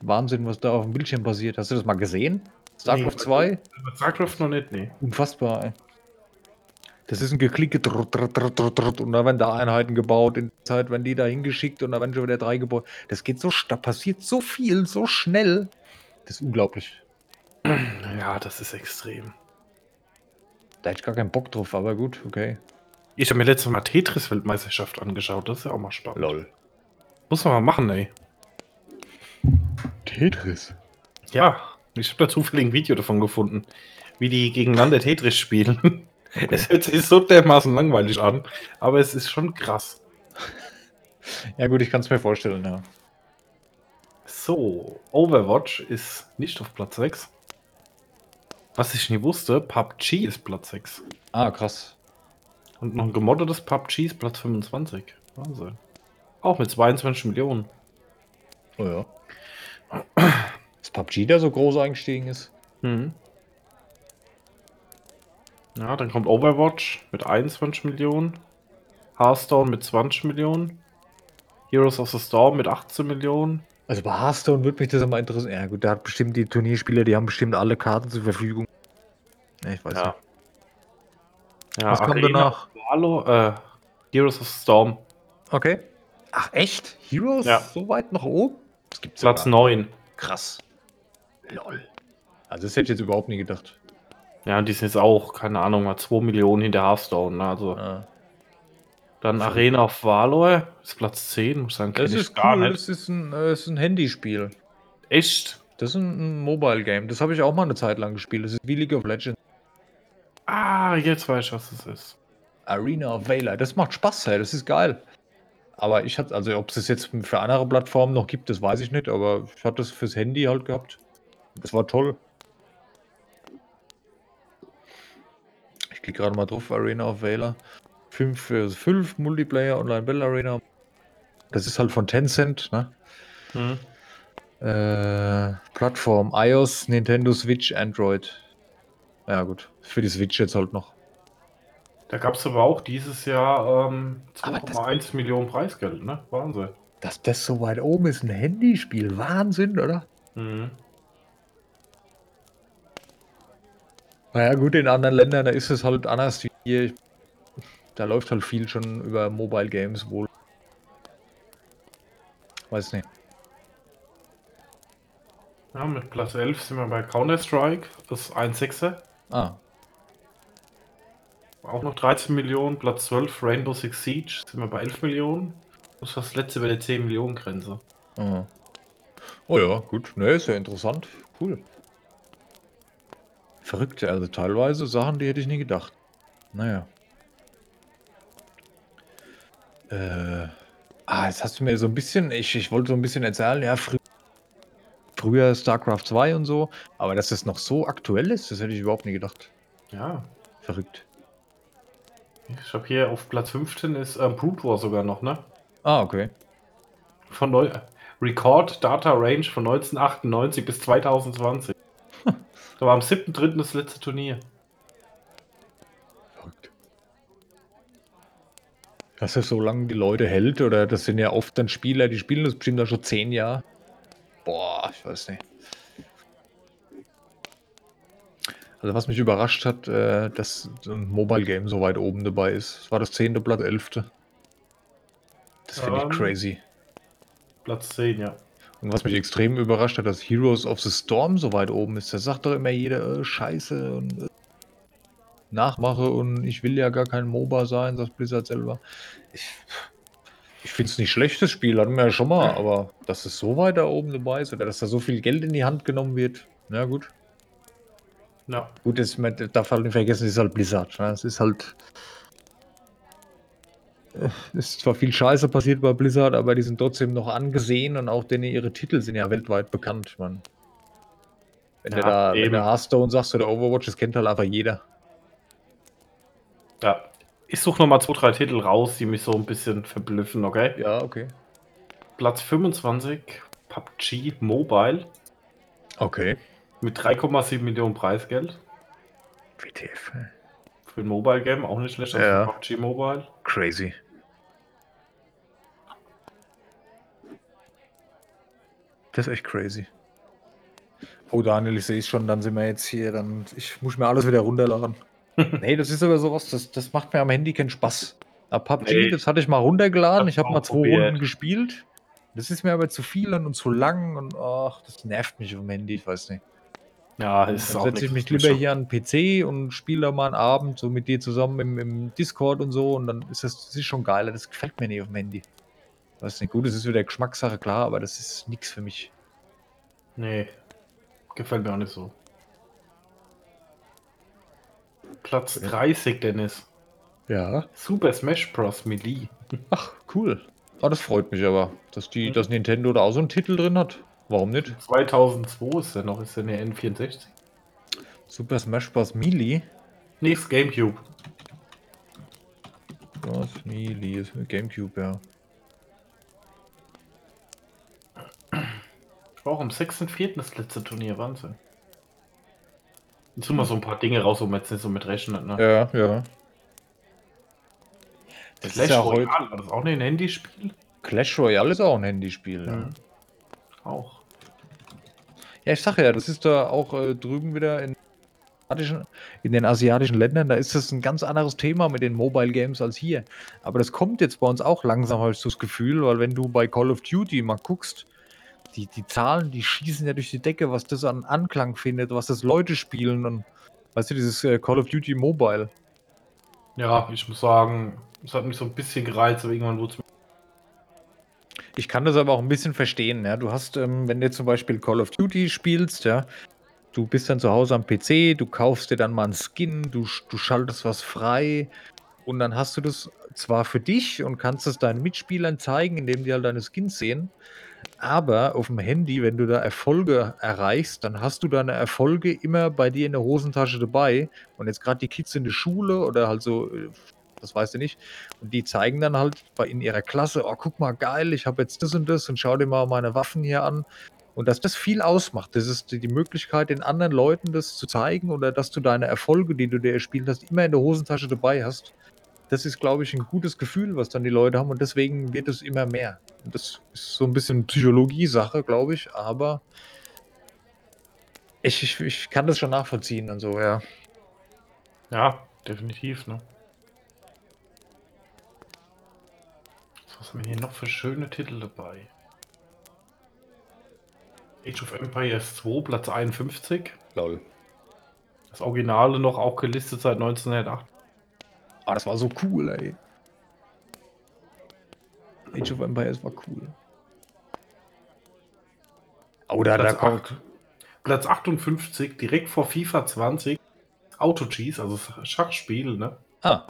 Wahnsinn, was da auf dem Bildschirm passiert. Hast du das mal gesehen? StarCraft Nee. 2? StarCraft noch nicht, nee. Unfassbar, ey. Das ist ein Geklicke drrrt, drrrt, drrrt, und da werden da Einheiten gebaut. In der Zeit werden die da hingeschickt und da werden schon wieder drei gebaut. Das geht so, da passiert so viel, so schnell. Das ist unglaublich. Ja, das ist extrem. Da hätte ich gar keinen Bock drauf, aber gut, okay. Ich habe mir letztes Mal Tetris-Weltmeisterschaft angeschaut. Das ist ja auch mal spannend. Lol. Muss man mal machen, ey. Tetris. Ja, ich habe da zufällig ein Video davon gefunden, wie die gegeneinander Tetris spielen. Es hört sich so dermaßen langweilig an, aber es ist schon krass. Ja gut, ich kann es mir vorstellen, ja. So, Overwatch ist nicht auf Platz 6. Was ich nie wusste, PUBG ist Platz 6. Ah, krass. Und noch ein gemoddetes PUBG ist Platz 25. Wahnsinn. Auch mit 22 Millionen. Oh ja. Dass PUBG da so groß eingestiegen ist. Mhm. Ja, dann kommt Overwatch mit 21 Millionen. Hearthstone mit 20 Millionen. Heroes of the Storm mit 18 Millionen. Also bei Hearthstone würde mich das immer interessieren. Ja gut, da hat bestimmt die Turnierspieler, die haben bestimmt alle Karten zur Verfügung. Ja, ich weiß Ja. nicht. Ja, Was kommt danach? Hallo, äh, Heroes of Storm, Okay. Ach echt? Heroes? Ja. So weit nach oben? Das gibt's Platz ja. 9. Krass. Lol. Also das hätte ich jetzt überhaupt nie gedacht. Ja, und die sind jetzt auch, keine Ahnung, mal 2 Millionen hinter Hearthstone. Ne? Also Ah. Dann Arena of Valor ist Platz 10, muss sagen, Das ist cool. Das ist ein, äh, ist ein Handyspiel. Echt? Das ist ein, ein Mobile Game. Das habe ich auch mal eine Zeit lang gespielt. Das ist wie League of Legends. Ah, jetzt weiß ich, was es ist. Arena of Valor. Das macht Spaß, hey. Das ist geil. Aber ich hatte, also ob es das jetzt für andere Plattformen noch gibt, das weiß ich nicht, aber ich hatte das fürs Handy halt gehabt. Das war toll. Ich klicke gerade mal drauf, Arena of Valor. 5 für 5 Multiplayer Online Battle Arena. Das ist halt von Tencent, ne? Hm. Äh, Plattform iOS, Nintendo Switch, Android. Ja gut, für die Switch jetzt halt noch. Da gab es aber auch dieses Jahr ähm, Aber das- 2,1 Millionen Preisgeld, ne? Wahnsinn. Dass das so weit oben ist, ein Handyspiel. Wahnsinn, oder? Mhm. Naja, gut, in anderen Ländern, da ist es halt anders wie hier. Da läuft halt viel schon über Mobile Games wohl. Weiß nicht. Ja, mit Platz 11 sind wir bei Counter-Strike, das ist 1,6er. Ah, Auch noch 13 Millionen. Platz 12 Rainbow Six Siege sind wir bei 11 Millionen. Das ist das letzte bei der 10 Millionen Grenze. aha. Oh ja, gut. Ne, ist ja interessant. Cool. Verrückt, also teilweise Sachen, die hätte ich nie gedacht. Naja. Äh, ah, jetzt hast du mir so ein bisschen, ich, ich wollte so ein bisschen erzählen, ja, frü früher StarCraft 2 und so, aber dass das noch so aktuell ist, das hätte ich überhaupt nie gedacht. Ja. Verrückt. Ich habe hier auf Platz 15 ist ähm, Brute War sogar noch, ne? Ah, okay. Von neu Record Data Range von 1998 bis 2020. da war am 7.3. das letzte Turnier. Verrückt. Dass das so lange die Leute hält, oder das sind ja oft dann Spieler, die spielen das bestimmt dann schon zehn Jahre. Boah, ich weiß nicht. Also was mich überrascht hat, äh, dass ein Mobile Game so weit oben dabei ist. Das war das 10. Blatt 11. Das finde Ähm. ich crazy. Platz 10, ja. Und was mich extrem überrascht hat, dass Heroes of the Storm so weit oben ist. Da sagt doch immer jeder, äh, scheiße und äh, Nachmache und ich will ja gar kein MOBA sein, sagt Blizzard selber. Ich, ich finde es nicht schlecht, das Spiel, hatten wir ja schon mal, aber dass es so weit da oben dabei ist oder dass da so viel Geld in die Hand genommen wird, na gut. Ja. Gut, das, man darf halt nicht vergessen, es ist halt Blizzard. Ne? Es ist halt. äh, Ist zwar viel Scheiße passiert bei Blizzard, aber die sind trotzdem noch angesehen und auch denn ihre Titel sind ja weltweit bekannt. Man. Wenn, Ja, du da, wenn eben. du Hearthstone sagst oder Overwatch, das kennt halt einfach jeder. Ja. Ich suche nochmal zwei, drei Titel raus, die mich so ein bisschen verblüffen, okay? Ja, okay. Platz 25, PUBG Mobile Okay. mit 3,7 Millionen Preisgeld. WTF. Für ein Mobile Game auch nicht schlecht. also Ja. PUBG Mobile. Crazy. Das ist echt crazy. Oh Daniel, ich sehe es schon, dann sind wir jetzt hier, dann ich muss mir alles wieder runterladen. Nee, das ist aber sowas, das, das macht mir am Handy keinen Spaß. Aber PUBG, Nee. das hatte ich mal runtergeladen, ich habe mal zwei probiert. Runden gespielt. Das ist mir aber zu viel und zu lang und ach, das nervt mich auf dem Handy, ich weiß nicht. Ja, ist Dann setze ich mich lieber hier an den PC und spiele da mal einen Abend so mit dir zusammen im, im Discord und so und dann ist das, das ist schon geiler. Das gefällt mir nicht auf dem Handy. Weiß nicht, gut, das ist wieder Geschmackssache, klar, aber das ist nichts für mich. Nee, gefällt mir auch nicht so. Platz Ja. 30, Dennis. Ja. Super Smash Bros. Melee. Ach, cool. Ah, das freut mich aber, dass, die, Mhm. dass Nintendo da auch so einen Titel drin hat. Warum nicht? 2002 ist der noch, ist der eine N64? Super Smash Bros. Melee. Nee, Gamecube. Bros. Melee ist mit Gamecube, ja. Ich war auch am 6.4. das letzte Turnier, Wahnsinn. Jetzt tun wir so ein paar Dinge raus, wo man jetzt nicht so mit rechnet, ne? Ja, ja. Das Clash ist ja heute. Royale, war das auch ein Handyspiel? Clash Royale ist auch ein Handyspiel. Ja. Mhm. Auch. Ja, ich sage ja, das ist da auch äh, drüben wieder in, asiatischen- in den asiatischen Ländern, da ist das ein ganz anderes Thema mit den Mobile Games als hier. Aber das kommt jetzt bei uns auch langsam, habe ich so das Gefühl, weil wenn du bei Call of Duty mal guckst, die, die Zahlen, die schießen ja durch die Decke, was das an Anklang findet, was das Leute spielen und weißt du, dieses äh, Call of Duty Mobile. Ja, ich muss sagen, es hat mich so ein bisschen gereizt, aber irgendwann wurde es mir. Ich kann das aber auch ein bisschen verstehen. Ja? Du hast, ähm, wenn du zum Beispiel Call of Duty spielst, ja, du bist dann zu Hause am PC, du kaufst dir dann mal einen Skin, du, du schaltest was frei und dann hast du das zwar für dich und kannst es deinen Mitspielern zeigen, indem die halt deine Skins sehen, aber auf dem Handy, wenn du da Erfolge erreichst, dann hast du deine Erfolge immer bei dir in der Hosentasche dabei. Und jetzt gerade die Kids in der Schule oder halt so, äh, das weißt du nicht, und die zeigen dann halt bei in ihrer Klasse, oh, guck mal, geil, ich habe jetzt das und das und schau dir mal meine Waffen hier an. Und dass das viel ausmacht, das ist die die Möglichkeit, den anderen Leuten das zu zeigen oder dass du deine Erfolge, die du dir erspielt hast, immer in der Hosentasche dabei hast. Das ist, glaube ich, ein gutes Gefühl, was dann die Leute haben und deswegen wird es immer mehr. Und das ist so ein bisschen Psychologie-Sache, glaube ich, aber ich, ich, ich kann das schon nachvollziehen und so, ja. Ja, definitiv, ne? Was haben wir hier noch für schöne Titel dabei? Age of Empires 2, Platz 51. Lol. Das Originale noch auch gelistet seit 1908. Ah, das war so cool, ey. Age of Empires war cool. Oh, da, da Platz, kommt. acht- Platz 58, direkt vor FIFA 20. Auto Cheese, also Schachspiel, ne? Ah.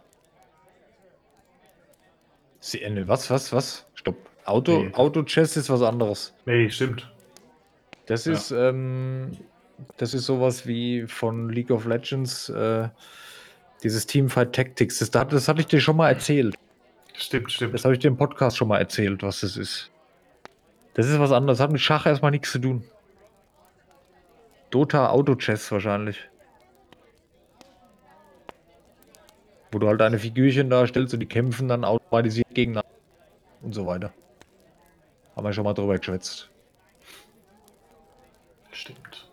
Sie, äh, ne, was, was, was? Stopp. Auto, Nee. Auto-Chess ist was anderes. Nee, stimmt. Das Ja. ist, ähm, das ist sowas wie von League of Legends, äh, dieses Teamfight Tactics. Das, das, das hatte ich dir schon mal erzählt. Stimmt, stimmt. Das habe ich dir im Podcast schon mal erzählt, was das ist. Das ist was anderes. Hat mit Schach erstmal nichts zu tun. Dota Auto Chess wahrscheinlich. Wo du halt deine Figürchen darstellst und die kämpfen dann automatisiert gegeneinander. Und so weiter. Haben wir schon mal drüber geschwätzt. Stimmt.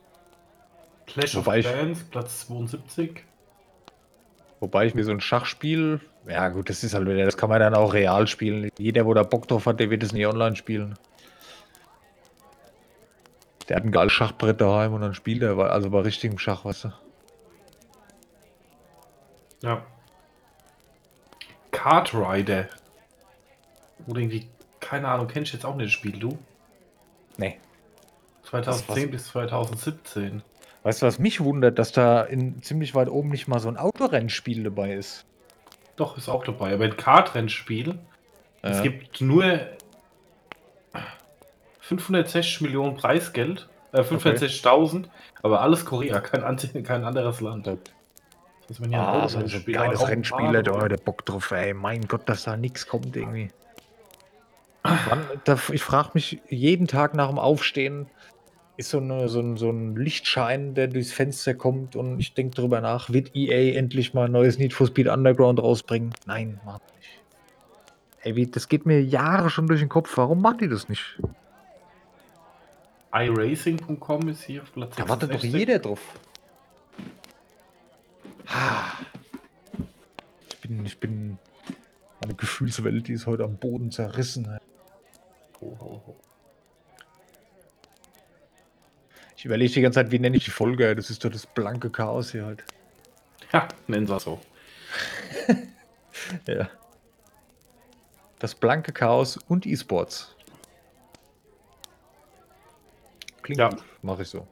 Clash Wobei of Clans, Platz 72. Wobei ich mir so ein Schachspiel, ja gut, das ist halt wieder, das kann man dann auch real spielen. Jeder, wo da Bock drauf hat, der wird es nie online spielen. Der hat ein geiles Schachbrett daheim und dann spielt er, also bei richtigem Schach, weißt du. Ja. Kart Rider. Oder irgendwie, keine Ahnung, kennst du jetzt auch nicht das Spiel, du? Nee. 2010 was- bis 2017. Weißt du, was mich wundert, dass da in ziemlich weit oben nicht mal so ein Autorennspiel dabei ist. Doch, ist auch dabei. Aber ein Kartrennspiel. Es Ja. gibt nur 560 Millionen Preisgeld. Äh, 560.000. Aber alles Korea, kein, kein anderes Land. Wenn hier ein Ah, so, ein geiles auch ein Rennspiel, Fahrrad- da der Bock drauf, ey. Mein Gott, dass da nichts kommt irgendwie. Wann, da, ich frage mich jeden Tag nach dem Aufstehen, ist so, eine, so, ein, so ein Lichtschein, der durchs Fenster kommt und ich denke drüber nach, wird EA endlich mal ein neues Need for Speed Underground rausbringen? Nein, macht nicht. Ey, wie, das geht mir Jahre schon durch den Kopf. Warum macht die das nicht? iRacing.com ist hier auf Platz Da wartet doch 66. jeder drauf. Ich bin, ich bin. Meine Gefühlswelt, die ist heute am Boden zerrissen. Ho, ho, ho. Ich überlege die ganze Zeit, wie nenne ich die Folge? Das ist doch das blanke Chaos hier halt. Ja, nennen sie es so. Ja. Das blanke Chaos und E-Sports. Klingt Ja. gut. Mache ich so.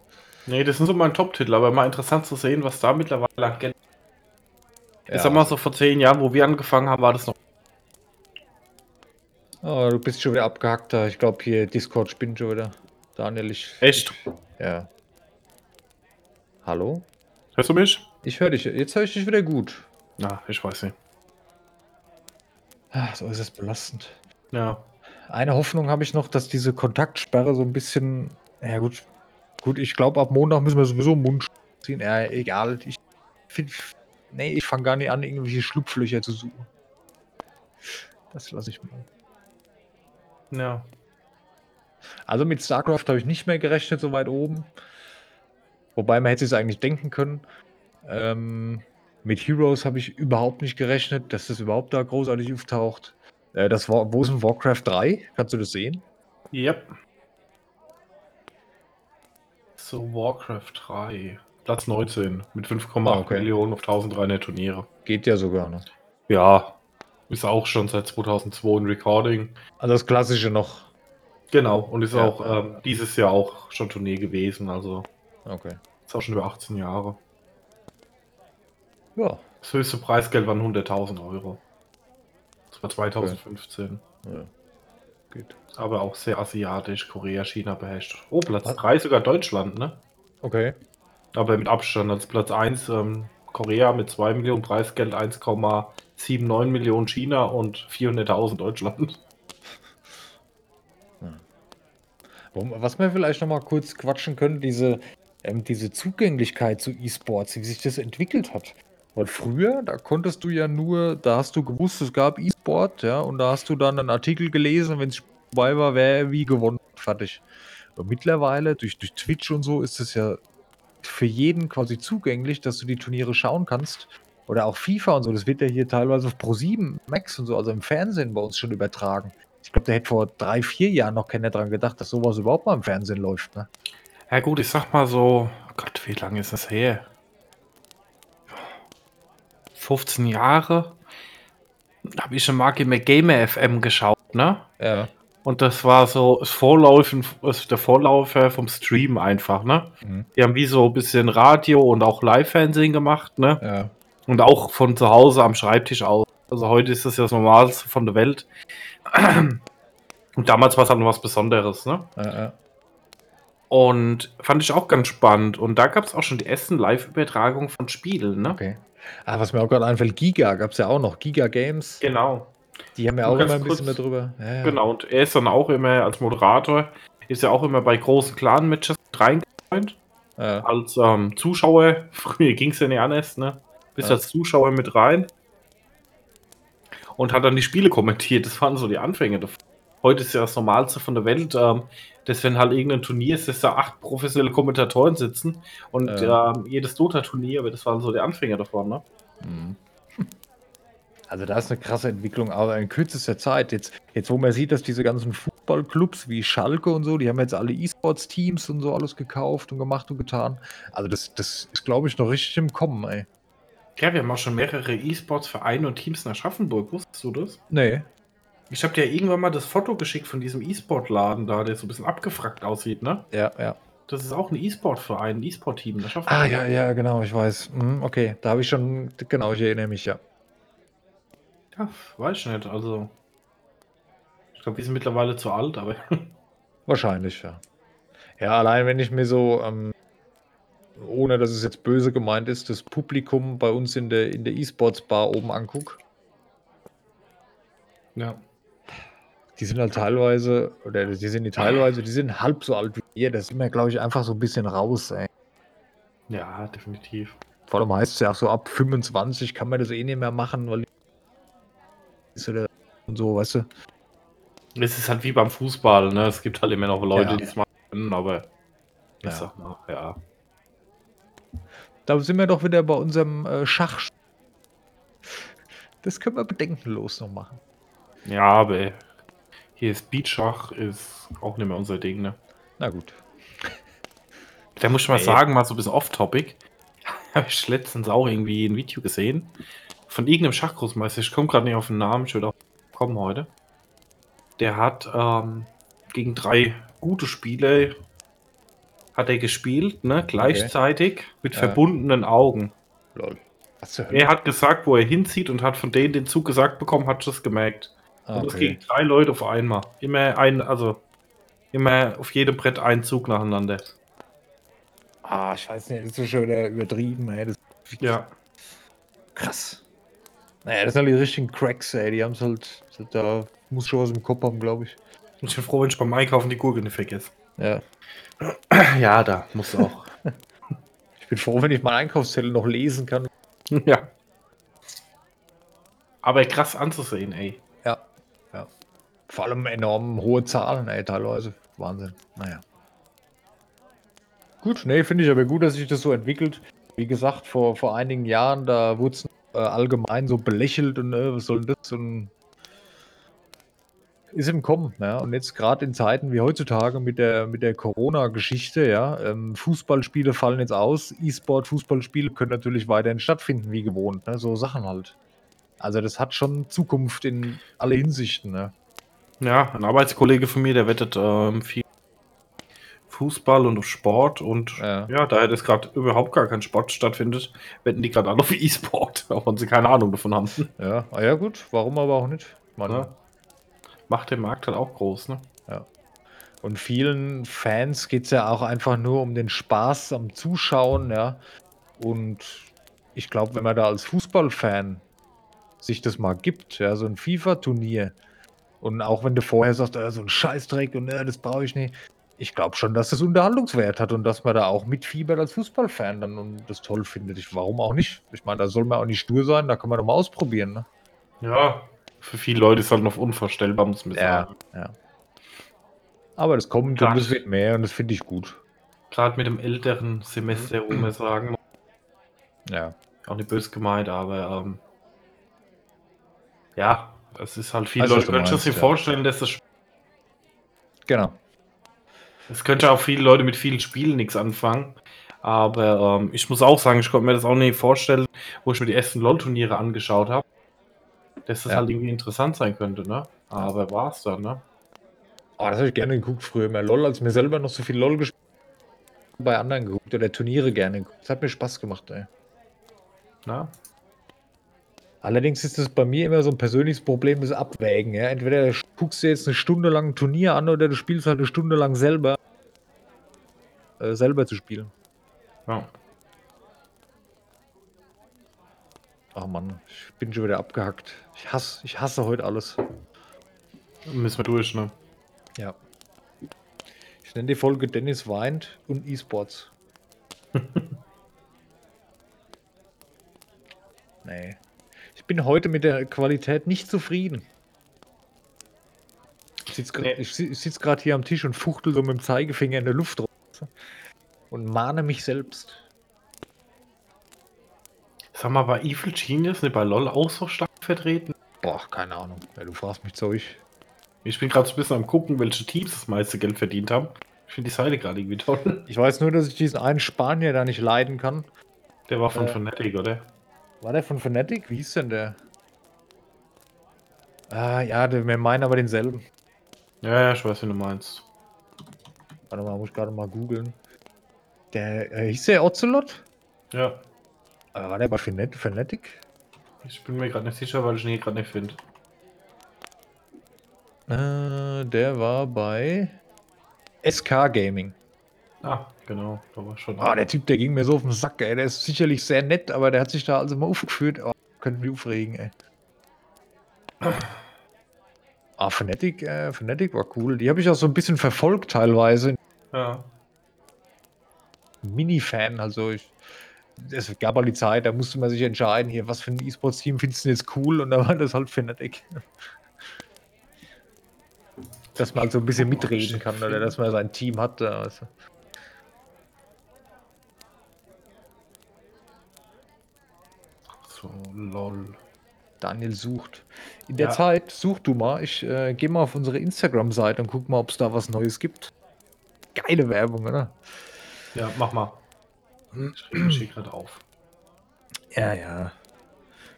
Nee, das sind so mein Top-Titel, aber mal interessant zu sehen, was da mittlerweile an Geld. Ich Ja. sag mal so, vor zehn Jahren, wo wir angefangen haben, war das noch. Oh, du bist schon wieder abgehackt da. Ich glaube hier Discord spinnt schon wieder. Daniel, ich. Echt? Ja. Hallo? Hörst du mich? Ich höre dich. Jetzt höre ich dich wieder gut. Na, ich weiß nicht. Ah, so ist es belastend. Ja. Eine Hoffnung habe ich noch, dass diese Kontaktsperre so ein bisschen. Ja, gut. Gut, ich glaube, ab Montag müssen wir sowieso Mund ziehen. Ja, egal. Ich finde. Nee, ich fange gar nicht an, irgendwelche Schlupflöcher zu suchen. Das lasse ich mal. Ja. Also mit StarCraft habe ich nicht mehr gerechnet, so weit oben. Wobei man hätte es eigentlich denken können. Ähm, mit Heroes habe ich überhaupt nicht gerechnet, dass das überhaupt da großartig auftaucht. Äh, das war, wo ist denn Warcraft 3? Kannst du das sehen? Yep. So, Warcraft 3. Platz 19 mit 5,8 Ah, okay. Millionen auf 1300 Turniere. Geht ja sogar, ne? Ja. Ist auch schon seit 2002 ein Recording. Also das Klassische noch. Genau. Und ist Ja. auch ähm, dieses Jahr auch schon Turnier gewesen. Also Okay. ist auch schon über 18 Jahre. Ja. Das höchste Preisgeld waren 100.000 Euro. Das war 2015. ja. Geht. Aber auch sehr asiatisch, Korea, China beherrscht. Oh, Platz Was? 3 sogar Deutschland, ne? Okay. Aber mit Abstand als Platz 1 ähm, Korea mit 2 Millionen Preisgeld, 1,79 Millionen China und 400.000 Deutschland. Warum- Was wir vielleicht noch mal kurz quatschen können, diese, ähm, diese Zugänglichkeit zu E-Sports, wie sich das entwickelt hat. Weil früher, da konntest du ja nur, da hast du gewusst, es gab E-Sport, ja, und da hast du dann einen Artikel gelesen, wenn es vorbei war, wer wie gewonnen hat, fertig. Und mittlerweile, durch, durch Twitch und so, ist es ja für jeden quasi zugänglich, dass du die Turniere schauen kannst. Oder auch FIFA und so, das wird ja hier teilweise auf Pro7 Max und so, also im Fernsehen bei uns schon übertragen. Ich glaube, da hätte vor drei, vier Jahren noch keiner dran gedacht, dass sowas überhaupt mal im Fernsehen läuft. Ne? Ja gut, ich sag mal so, Gott, wie lange ist das her? 15 Jahre. Da habe ich schon mal Gamer FM geschaut, ne? Ja. Und das war so das Vorlaufen, das der Vorläufer vom Stream einfach, ne? Mhm. Die haben wie so ein bisschen Radio und auch Live-Fernsehen gemacht, ne? Ja. Und auch von zu Hause am Schreibtisch aus. Also heute ist das ja das Normalste von der Welt. Und damals war es halt noch was Besonderes, ne? Ja, ja. Und fand ich auch ganz spannend. Und da gab es auch schon die ersten Live-Übertragungen von Spielen, ne? Okay. Ah, was mir auch gerade einfällt, Giga gab es ja auch noch. Giga Games. Genau. Die haben ja auch immer ein bisschen mehr drüber. Ja. Genau. Und er ist dann auch immer als Moderator, ist ja auch immer bei großen Clan-Matches. Ja. Als ähm, Zuschauer, früher ging es ja nicht anders, ne? Bist Ja. als Zuschauer mit rein. Und hat dann die Spiele kommentiert. Das waren so die Anfänge davon. Heute ist ja das Normalste von der Welt, ähm, dass wenn halt irgendein Turnier ist, dass da acht professionelle Kommentatoren sitzen und Ja. ähm, jedes Dota-Turnier, aber das waren so die Anfänge davon, ne? Mhm. Also da ist eine krasse Entwicklung, aber in kürzester Zeit. Jetzt, jetzt wo man sieht, dass diese ganzen Fußballclubs wie Schalke und so, die haben jetzt alle E-Sports-Teams und so alles gekauft und gemacht und getan. Also das, das ist, glaube ich, noch richtig im Kommen, ey. Ja, wir haben auch schon mehrere E-Sports-Vereine und Teams nach Aschaffenburg. Wusstest du das? Nee. Ich habe dir ja irgendwann mal das Foto geschickt von diesem E-Sport-Laden da, der so ein bisschen abgefrackt aussieht, ne? Ja, ja. Das ist auch ein E-Sport-Verein, ein E-Sport-Team. in Ah, ja, ja, genau, ich weiß. Mhm, okay, da habe ich schon, genau, ich erinnere mich, ja. Ja, weiß ich nicht. Also, ich glaube, wir sind mittlerweile zu alt, aber Wahrscheinlich, ja. Ja, allein wenn ich mir so, ähm, ohne dass es jetzt böse gemeint ist, das Publikum bei uns in der, in der E-Sports-Bar oben angucke, ja. die sind halt teilweise, oder die sind nicht teilweise, die sind halb so alt wie wir. Das sind wir, glaube ich, einfach so ein bisschen raus, ey. Ja, definitiv. Vor allem heißt es ja auch so, ab 25 kann man das eh nicht mehr machen, weil und so, weißt du? Es ist halt wie beim Fußball, ne? Es gibt halt immer noch Leute, Ja. die es machen können, aber ich Ja. sag mal, ja. Da sind wir doch wieder bei unserem äh, Schach. Das können wir bedenkenlos noch machen. Ja, aber hier Speedschach ist auch nicht mehr unser Ding, ne? Na gut. Da muss ich mal Nee. sagen, mal so ein bisschen off-topic. Habe ich letztens auch irgendwie ein Video gesehen von irgendeinem Schachgroßmeister. Ich komme gerade nicht auf den Namen, ich würde auch kommen heute. Der hat ähm, gegen drei gute Spieler hat er gespielt, ne? Gleichzeitig mit Ja. verbundenen Augen. Lol. Er hat gesagt, wo er hinzieht und hat von denen den Zug gesagt bekommen, hat das gemerkt. Ah, Und okay. gegen drei Leute auf einmal. Immer ein, also immer auf jedem Brett ein Zug nacheinander. Ah, ich weiß nicht, das ist schon wieder übertrieben, ey. Ja. krass. Naja, das sind halt die richtigen Cracks, ey. Die haben es halt, da muss schon was im Kopf haben, glaube ich. Ich bin froh, wenn ich beim Einkaufen die Gurke nicht vergesse. Ja. Ja, da muss auch. Ich bin froh, wenn ich meinen Einkaufszettel noch lesen kann. ja. Aber krass anzusehen, ey. Ja. ja. Vor allem enorm hohe Zahlen, ey, teilweise. Wahnsinn. Naja. Gut, nee, finde ich aber gut, dass sich das so entwickelt. Wie gesagt, vor, vor einigen Jahren, da wurde es äh, allgemein so belächelt und äh, was soll denn das? Und ist im Kommen, ja. Und jetzt gerade in Zeiten wie heutzutage mit der, mit der Corona-Geschichte, ja, ähm, Fußballspiele fallen jetzt aus, E-Sport, Fußballspiele können natürlich weiterhin stattfinden, wie gewohnt, ne? So Sachen halt. Also das hat schon Zukunft in alle Hinsichten, ne? Ja, ein Arbeitskollege von mir, der wettet ähm, viel Fußball und auf Sport und Ja. ja, da jetzt gerade überhaupt gar kein Sport stattfindet, wetten die gerade alle auf E-Sport, auch wenn sie keine Ahnung davon haben. Ja, ah, ja gut, warum aber auch nicht? Ich meine, Ja. Macht den Markt halt auch groß, ne? Und vielen Fans geht es ja auch einfach nur um den Spaß am Zuschauen, ja. Und ich glaube, wenn man da als Fußballfan sich das mal gibt, ja, so ein FIFA-Turnier, und auch wenn du vorher sagst, äh, so ein Scheißdreck und äh, das brauche ich nicht, ich glaube schon, dass das Unterhaltungswert hat und dass man da auch mitfiebert als Fußballfan dann und das toll findet. Ich, warum auch nicht? Ich meine, da soll man auch nicht stur sein, da kann man doch mal ausprobieren, ne? Ja. Für viele Leute ist halt noch unvorstellbar, muss man Ja, sagen. ja. Aber das kommt und das wird mehr und das finde ich gut. Gerade mit dem älteren Semester, wo man sagen. Ja. Auch nicht böse gemeint, aber ähm, ja, es ist halt viele Also, Leute können sich ja. vorstellen, dass das Genau. Es könnte auch viele Leute mit vielen Spielen nichts anfangen. Aber ähm, ich muss auch sagen, ich konnte mir das auch nicht vorstellen, wo ich mir die ersten LOL-Turniere angeschaut habe, dass das Ja. halt irgendwie interessant sein könnte, ne? Aber war es dann, ne? Oh, das habe ich gerne geguckt früher mehr LOL, als mir selber noch so viel LOL gespielt bei anderen geguckt oder Turniere gerne geguckt. Das hat mir Spaß gemacht, ey. Na? Allerdings ist es bei mir immer so ein persönliches Problem, das Abwägen. Ja? Entweder guckst du jetzt eine Stunde lang ein Turnier an oder du spielst halt eine Stunde lang selber, äh, selber zu spielen. Ja. Ach Mann, ich bin schon wieder abgehackt. Ich hasse, ich hasse heute alles. Müssen wir durch, ne? Ja. Ich nenne die Folge Dennis weint und E-Sports. nee. Ich bin heute mit der Qualität nicht zufrieden. Ich sitze Nee. sitz gerade hier am Tisch und fuchtel so mit dem Zeigefinger in der Luft rum. Und mahne mich selbst. Sag mal, war Evil Genius nicht bei LOL auch so stark vertreten? Boah, keine Ahnung. Ja, du fragst mich Zeug. Ich bin gerade so ein bisschen am gucken, welche Teams das meiste Geld verdient haben. Ich finde die Seite gerade irgendwie toll. Ich weiß nur, dass ich diesen einen Spanier da nicht leiden kann. Der war von Äh. Fnatic, oder? War der von Fnatic? Wie hieß denn der? Ah, ja, der, wir meinen aber denselben. Ja, ja, ich weiß, wie du meinst. Warte mal, muss ich gerade mal googeln. Der, äh, hieß der Ocelot? Ja. Äh, war der bei Fnat- Fnatic? Ich bin mir gerade nicht sicher, weil ich ihn hier gerade nicht finde. Äh, der war bei SK Gaming. Ah, genau. Da war schon. Ah, der Typ, der ging mir so auf den Sack, ey. Der ist sicherlich sehr nett, aber der hat sich da also mal aufgeführt. Oh, könnte mich aufregen, ey. Ah, Fnatic, äh, Fnatic war cool. Die habe ich auch so ein bisschen verfolgt teilweise. Ja. Mini-Fan, also ich. Es gab halt die Zeit, da musste man sich entscheiden, hier, was für ein E-Sports-Team findest du jetzt cool? Und da war das halt Fnatic. Dass man halt so ein bisschen mitreden kann oder dass man sein Team hat. du. So, lol. Daniel sucht. In der Ja. Zeit such du mal. Ich äh, gehe mal auf unsere Instagram-Seite und guck mal, ob es da was Neues gibt. Geile Werbung, oder? Ja, mach mal. Ich reg mich hier gerade auf. Ja, ja.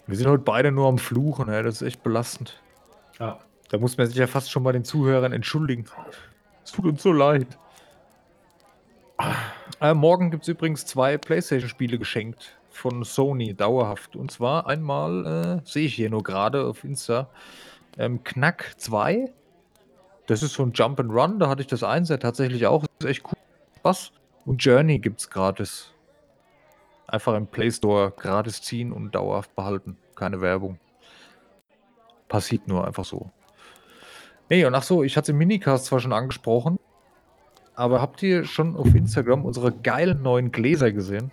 Wir sind heute beide nur am Fluchen, ey. das ist echt belastend. Ja. Da muss man sich ja fast schon bei den Zuhörern entschuldigen. Es tut uns so leid. Äh, morgen gibt es übrigens zwei PlayStation-Spiele geschenkt von Sony, dauerhaft. Und zwar einmal, äh, sehe ich hier nur gerade auf Insta, ähm, Knack 2. Das ist so ein Jump and Run, da hatte ich das eins ja tatsächlich auch. Das ist echt cool. Was? Und Journey gibt es gratis. Einfach im Play Store gratis ziehen und dauerhaft behalten. Keine Werbung. Passiert nur einfach so. Nee, und ach so, ich hatte im Minicast zwar schon angesprochen, aber habt ihr schon auf Instagram unsere geilen neuen Gläser gesehen?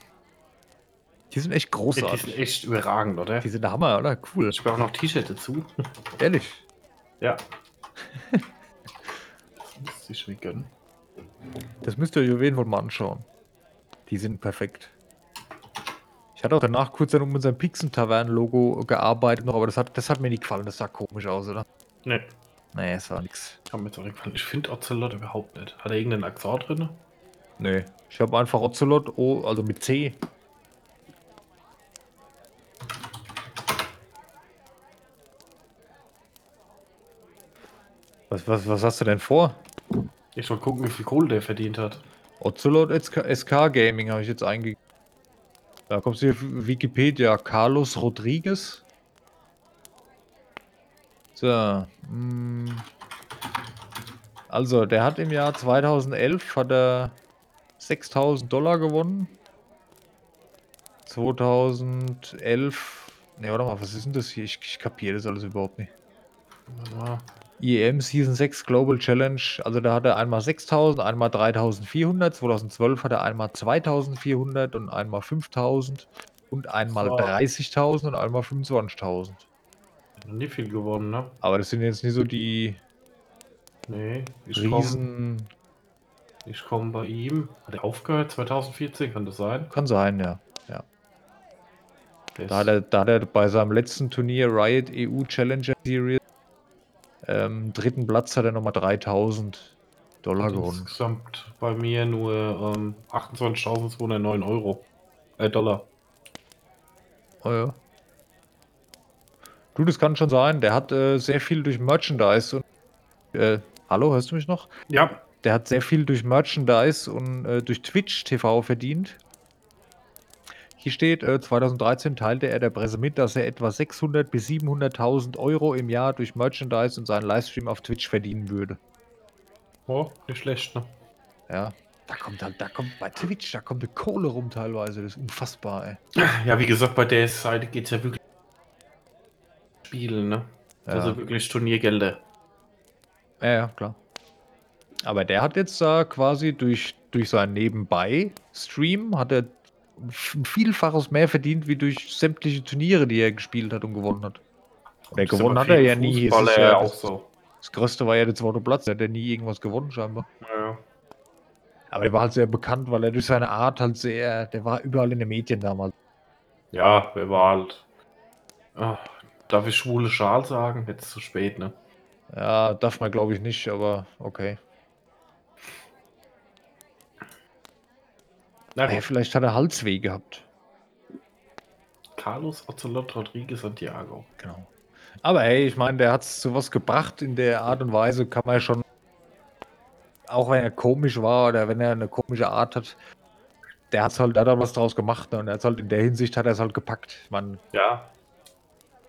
Die sind echt Ja, die großartig. sind echt überragend, oder? Die sind der Hammer, oder? Cool. Ich brauche auch noch T-Shirt dazu. Ehrlich. Ja. gönnen. Das müsst ihr euch auf jeden Fall mal anschauen. Die sind perfekt. Ich hatte auch danach kurz dann um unser Pixen-Tavern-Logo gearbeitet noch, aber das hat, das hat mir nicht gefallen. Das sah komisch aus, oder? Ne, Nee, es war nix. kann mir jetzt auch nicht gefallen. Ich finde Ocelot überhaupt nicht. Hat er irgendeinen Akzent drin? Nee. Ich habe einfach Ocelot, oh, also mit C. Was, was, was hast du denn vor? Ich wollte gucken, wie viel Kohle der verdient hat. Ocelot SK, SK Gaming habe ich jetzt eingegeben. Da kommst du hier auf Wikipedia. Carlos Rodriguez. So. mm. Also, der hat im Jahr 2011 hat er 6000 Dollar gewonnen. 2011. Ne, warte mal, was ist denn das hier? Ich, ich kapiere das alles überhaupt nicht. IEM Season 6 Global Challenge, also da hat er einmal 6000, einmal 3400, 2012 hat er einmal 2400 und einmal 5000 und einmal So. 30.000 und einmal 25.000. Noch nie viel gewonnen, ne? Aber das sind jetzt nicht so die Nee. Ich komme Riesen. komm bei ihm. Hat er aufgehört? 2014 kann das sein? Kann sein, ja. ja. Da hat, er, da hat er bei seinem letzten Turnier Riot EU Challenger Series ähm, dritten Platz hat er nochmal 3000 Dollar gewonnen. Insgesamt bei mir nur ähm, 28.209 Euro. Äh, Dollar. Oh ja. Du, das kann schon sein. Der hat äh, sehr viel durch Merchandise und. Äh, hallo, hörst du mich noch? Ja, Der hat sehr viel durch Merchandise und äh, durch Twitch TV verdient. Hier steht, äh, 2013 teilte er der Presse mit, dass er etwa 600.000 bis 700.000 Euro im Jahr durch Merchandise und seinen Livestream auf Twitch verdienen würde. oh, nicht schlecht, ne? Ja, da kommt halt, da kommt bei Twitch, da kommt eine Kohle rum teilweise. Das ist unfassbar, ey. Ja, wie gesagt, bei der Seite geht es ja wirklich Spielen, ne? Ja. Also wirklich Turniergelder. Ja, ja, klar. Aber der hat jetzt da quasi durch, durch sein Nebenbei-Stream hat er ein Vielfaches mehr verdient, wie durch sämtliche Turniere, die er gespielt hat und gewonnen hat. Der gewonnen hat er ja nie. Ist ja auch das, so. das Größte war ja der zweite Platz. Der hat ja nie irgendwas gewonnen, scheinbar. Ja. Aber er war halt sehr bekannt, weil er durch seine Art halt sehr, der war überall in den Medien damals. Ja, wer war halt. Ah, darf ich schwule Schal sagen? Jetzt zu spät, ne? Ja, darf man glaube ich nicht, aber okay. Na gut. vielleicht hat er Halsweh gehabt. Carlos Ocelot Rodriguez Santiago. Genau. Aber hey, ich meine, der hat es zu was gebracht in der Art und Weise, kann man ja schon, auch wenn er komisch war oder wenn er eine komische Art hat, der hat's halt, der hat halt was draus gemacht ne? und er hat's halt in der Hinsicht hat er es halt gepackt. Man Ja,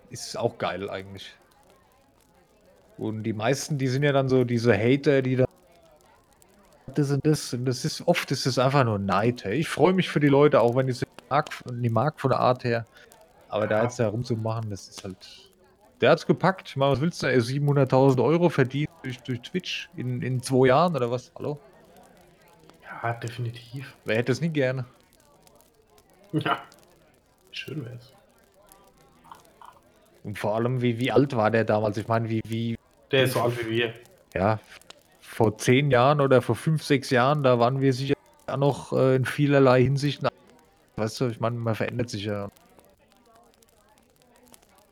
ist auch geil eigentlich. Und die meisten, die sind ja dann so diese Hater, die da das und das und das ist oft ist es einfach nur Neid. Hey. Ich freue mich für die Leute, auch wenn ich sie mag, nie mag von der Art her. Aber da Ja. jetzt herumzumachen, das ist halt. Der hat's gepackt. Meine, was willst du? Er 700.000 Euro verdient durch, durch Twitch in, in zwei Jahren oder was? Hallo? ja, definitiv. Wer hätte es nie gerne? Ja. Schön wär's. Und vor allem, wie, wie alt war der damals? Ich meine, wie, wie, Der ist so alt wie wir. ja, vor zehn Jahren oder vor fünf, sechs Jahren, da waren wir sicher auch noch äh, in vielerlei Hinsicht. Weißt du, ich meine, man verändert sich ja.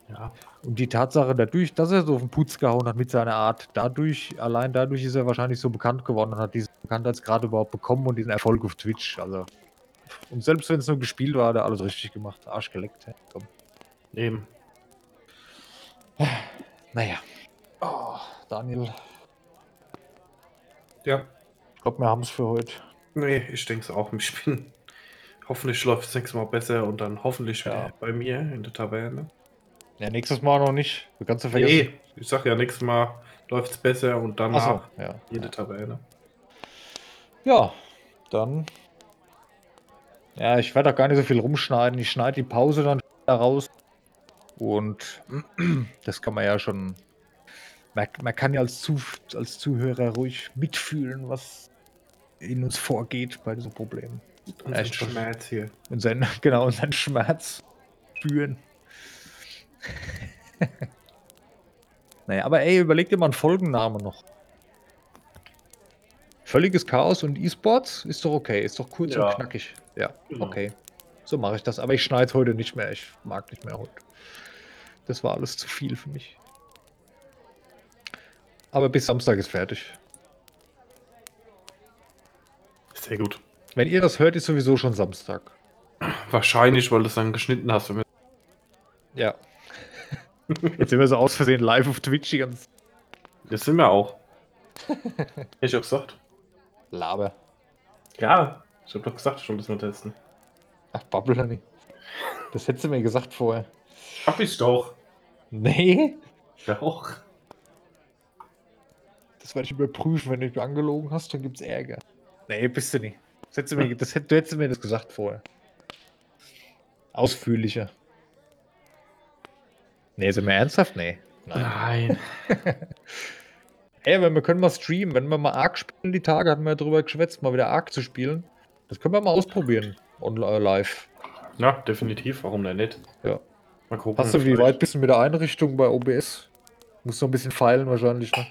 Ja. Und die Tatsache dadurch, dass er so auf den Putz gehauen hat mit seiner Art, dadurch, allein dadurch ist er wahrscheinlich so bekannt geworden und hat diesen Bekanntheitsgrad überhaupt bekommen und diesen Erfolg auf Twitch. Also, und selbst wenn es nur gespielt war, hat er alles richtig gemacht. Arsch geleckt. Hey. Komm. Eben. Naja. Oh, Daniel, Ja. ich glaube, wir haben es für heute. Nee, ich denke es auch. Ich bin. Hoffentlich läuft es nächstes Mal besser und dann hoffentlich Ja. bei mir in der Taverne. Ja, nächstes Mal noch nicht. Du kannst ja vergessen. Nee, ich sag ja, nächstes Mal läuft es besser und Ach danach so, ja. jede Taverne. Ja, dann. Ja, ich werde auch gar nicht so viel rumschneiden. Ich schneide die Pause dann raus. Und das kann man ja schon. Man, man kann ja als, Zu, als Zuhörer ruhig mitfühlen, was in uns vorgeht bei diesem Problem. Unser Echt schon. Schmerz hier. Und sein, genau, und Schmerz spüren. naja, aber ey, überleg dir mal einen Folgennamen noch. Völliges Chaos und E-Sports ist doch okay, ist doch kurz Ja. und knackig. Ja, Genau. okay. So mache ich das. Aber ich schneide heute nicht mehr. Ich mag nicht mehr heute. Das war alles zu viel für mich. Aber bis Samstag ist fertig. Sehr gut. Wenn ihr das hört, ist sowieso schon Samstag. Wahrscheinlich, weil du es dann geschnitten hast. Ja. Jetzt sind wir so aus Versehen live auf Twitch die ganze das sind wir auch. Hätte ich auch gesagt. Laber. Ja, ich hab doch gesagt, schon das mal testen. Ach, Bubble nicht. Das hättest du mir gesagt vorher. Hab ich doch. Nee? Auch. Das werde ich überprüfen. Wenn du mich angelogen hast, dann gibt's Ärger. Nee, bist du nicht. Das hättest du, mir, das, hätt- du hättest mir das gesagt vorher. Ausführlicher. Nee, sind wir ernsthaft? Nee. Nein. Nein. Ey, wenn wir können mal streamen. Wenn wir mal Ark spielen, die Tage hatten wir ja drüber geschwätzt, mal wieder Ark zu spielen. Das können wir mal ausprobieren. On, äh, live. Ja, definitiv. Warum denn nicht? Ja. Mal gucken. Hast du, wie weit bist du mit der Einrichtung bei OBS? Musst noch ein bisschen feilen wahrscheinlich, ne?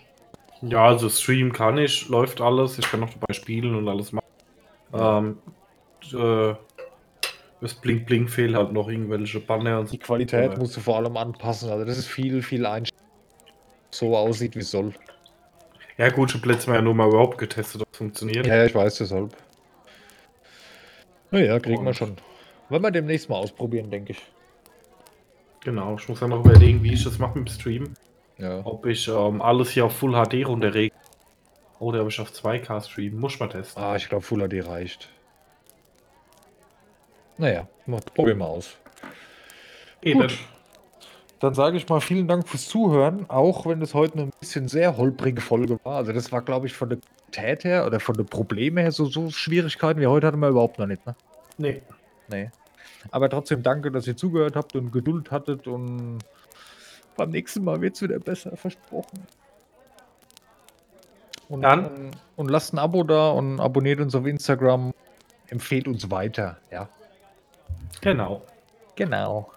Ja, also Stream kann ich, läuft alles. Ich kann noch dabei spielen und alles machen. Ähm, äh, Das Blink Blink fehlt halt noch irgendwelche Banner und so. Die Qualität musst du vor allem anpassen. Also das ist viel, viel Einstellung. So aussieht, wie es soll. Ja gut, ich habe letztes Mal ja nur mal überhaupt getestet, ob es funktioniert. Ja, ich weiß deshalb. Naja, kriegen wir schon. Wollen wir demnächst mal ausprobieren, denke ich. Genau, ich muss dann noch überlegen, wie ich das mache mit dem Stream. Ja. Ob ich ähm, alles hier auf Full HD runterreg oder ob ich auf 2K streamen. Muss mal testen. Ah, ich glaube, Full HD reicht. Naja, mal- probieren wir aus. Eben. Gut. Dann sage ich mal vielen Dank fürs Zuhören, auch wenn es heute eine bisschen sehr holprige Folge war. Also das war, glaube ich, von der Qualität her oder von den Problemen her so, so Schwierigkeiten wie heute hatten wir überhaupt noch nicht. Ne? Nee. Nee. Aber trotzdem danke, dass ihr zugehört habt und Geduld hattet und beim nächsten Mal wird es wieder besser, versprochen. Und, Dann? und, und lasst ein Abo da und abonniert uns auf Instagram. Empfehlt uns weiter. Ja, Genau. genau.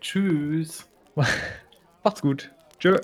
Tschüss. Macht's gut. Tschö.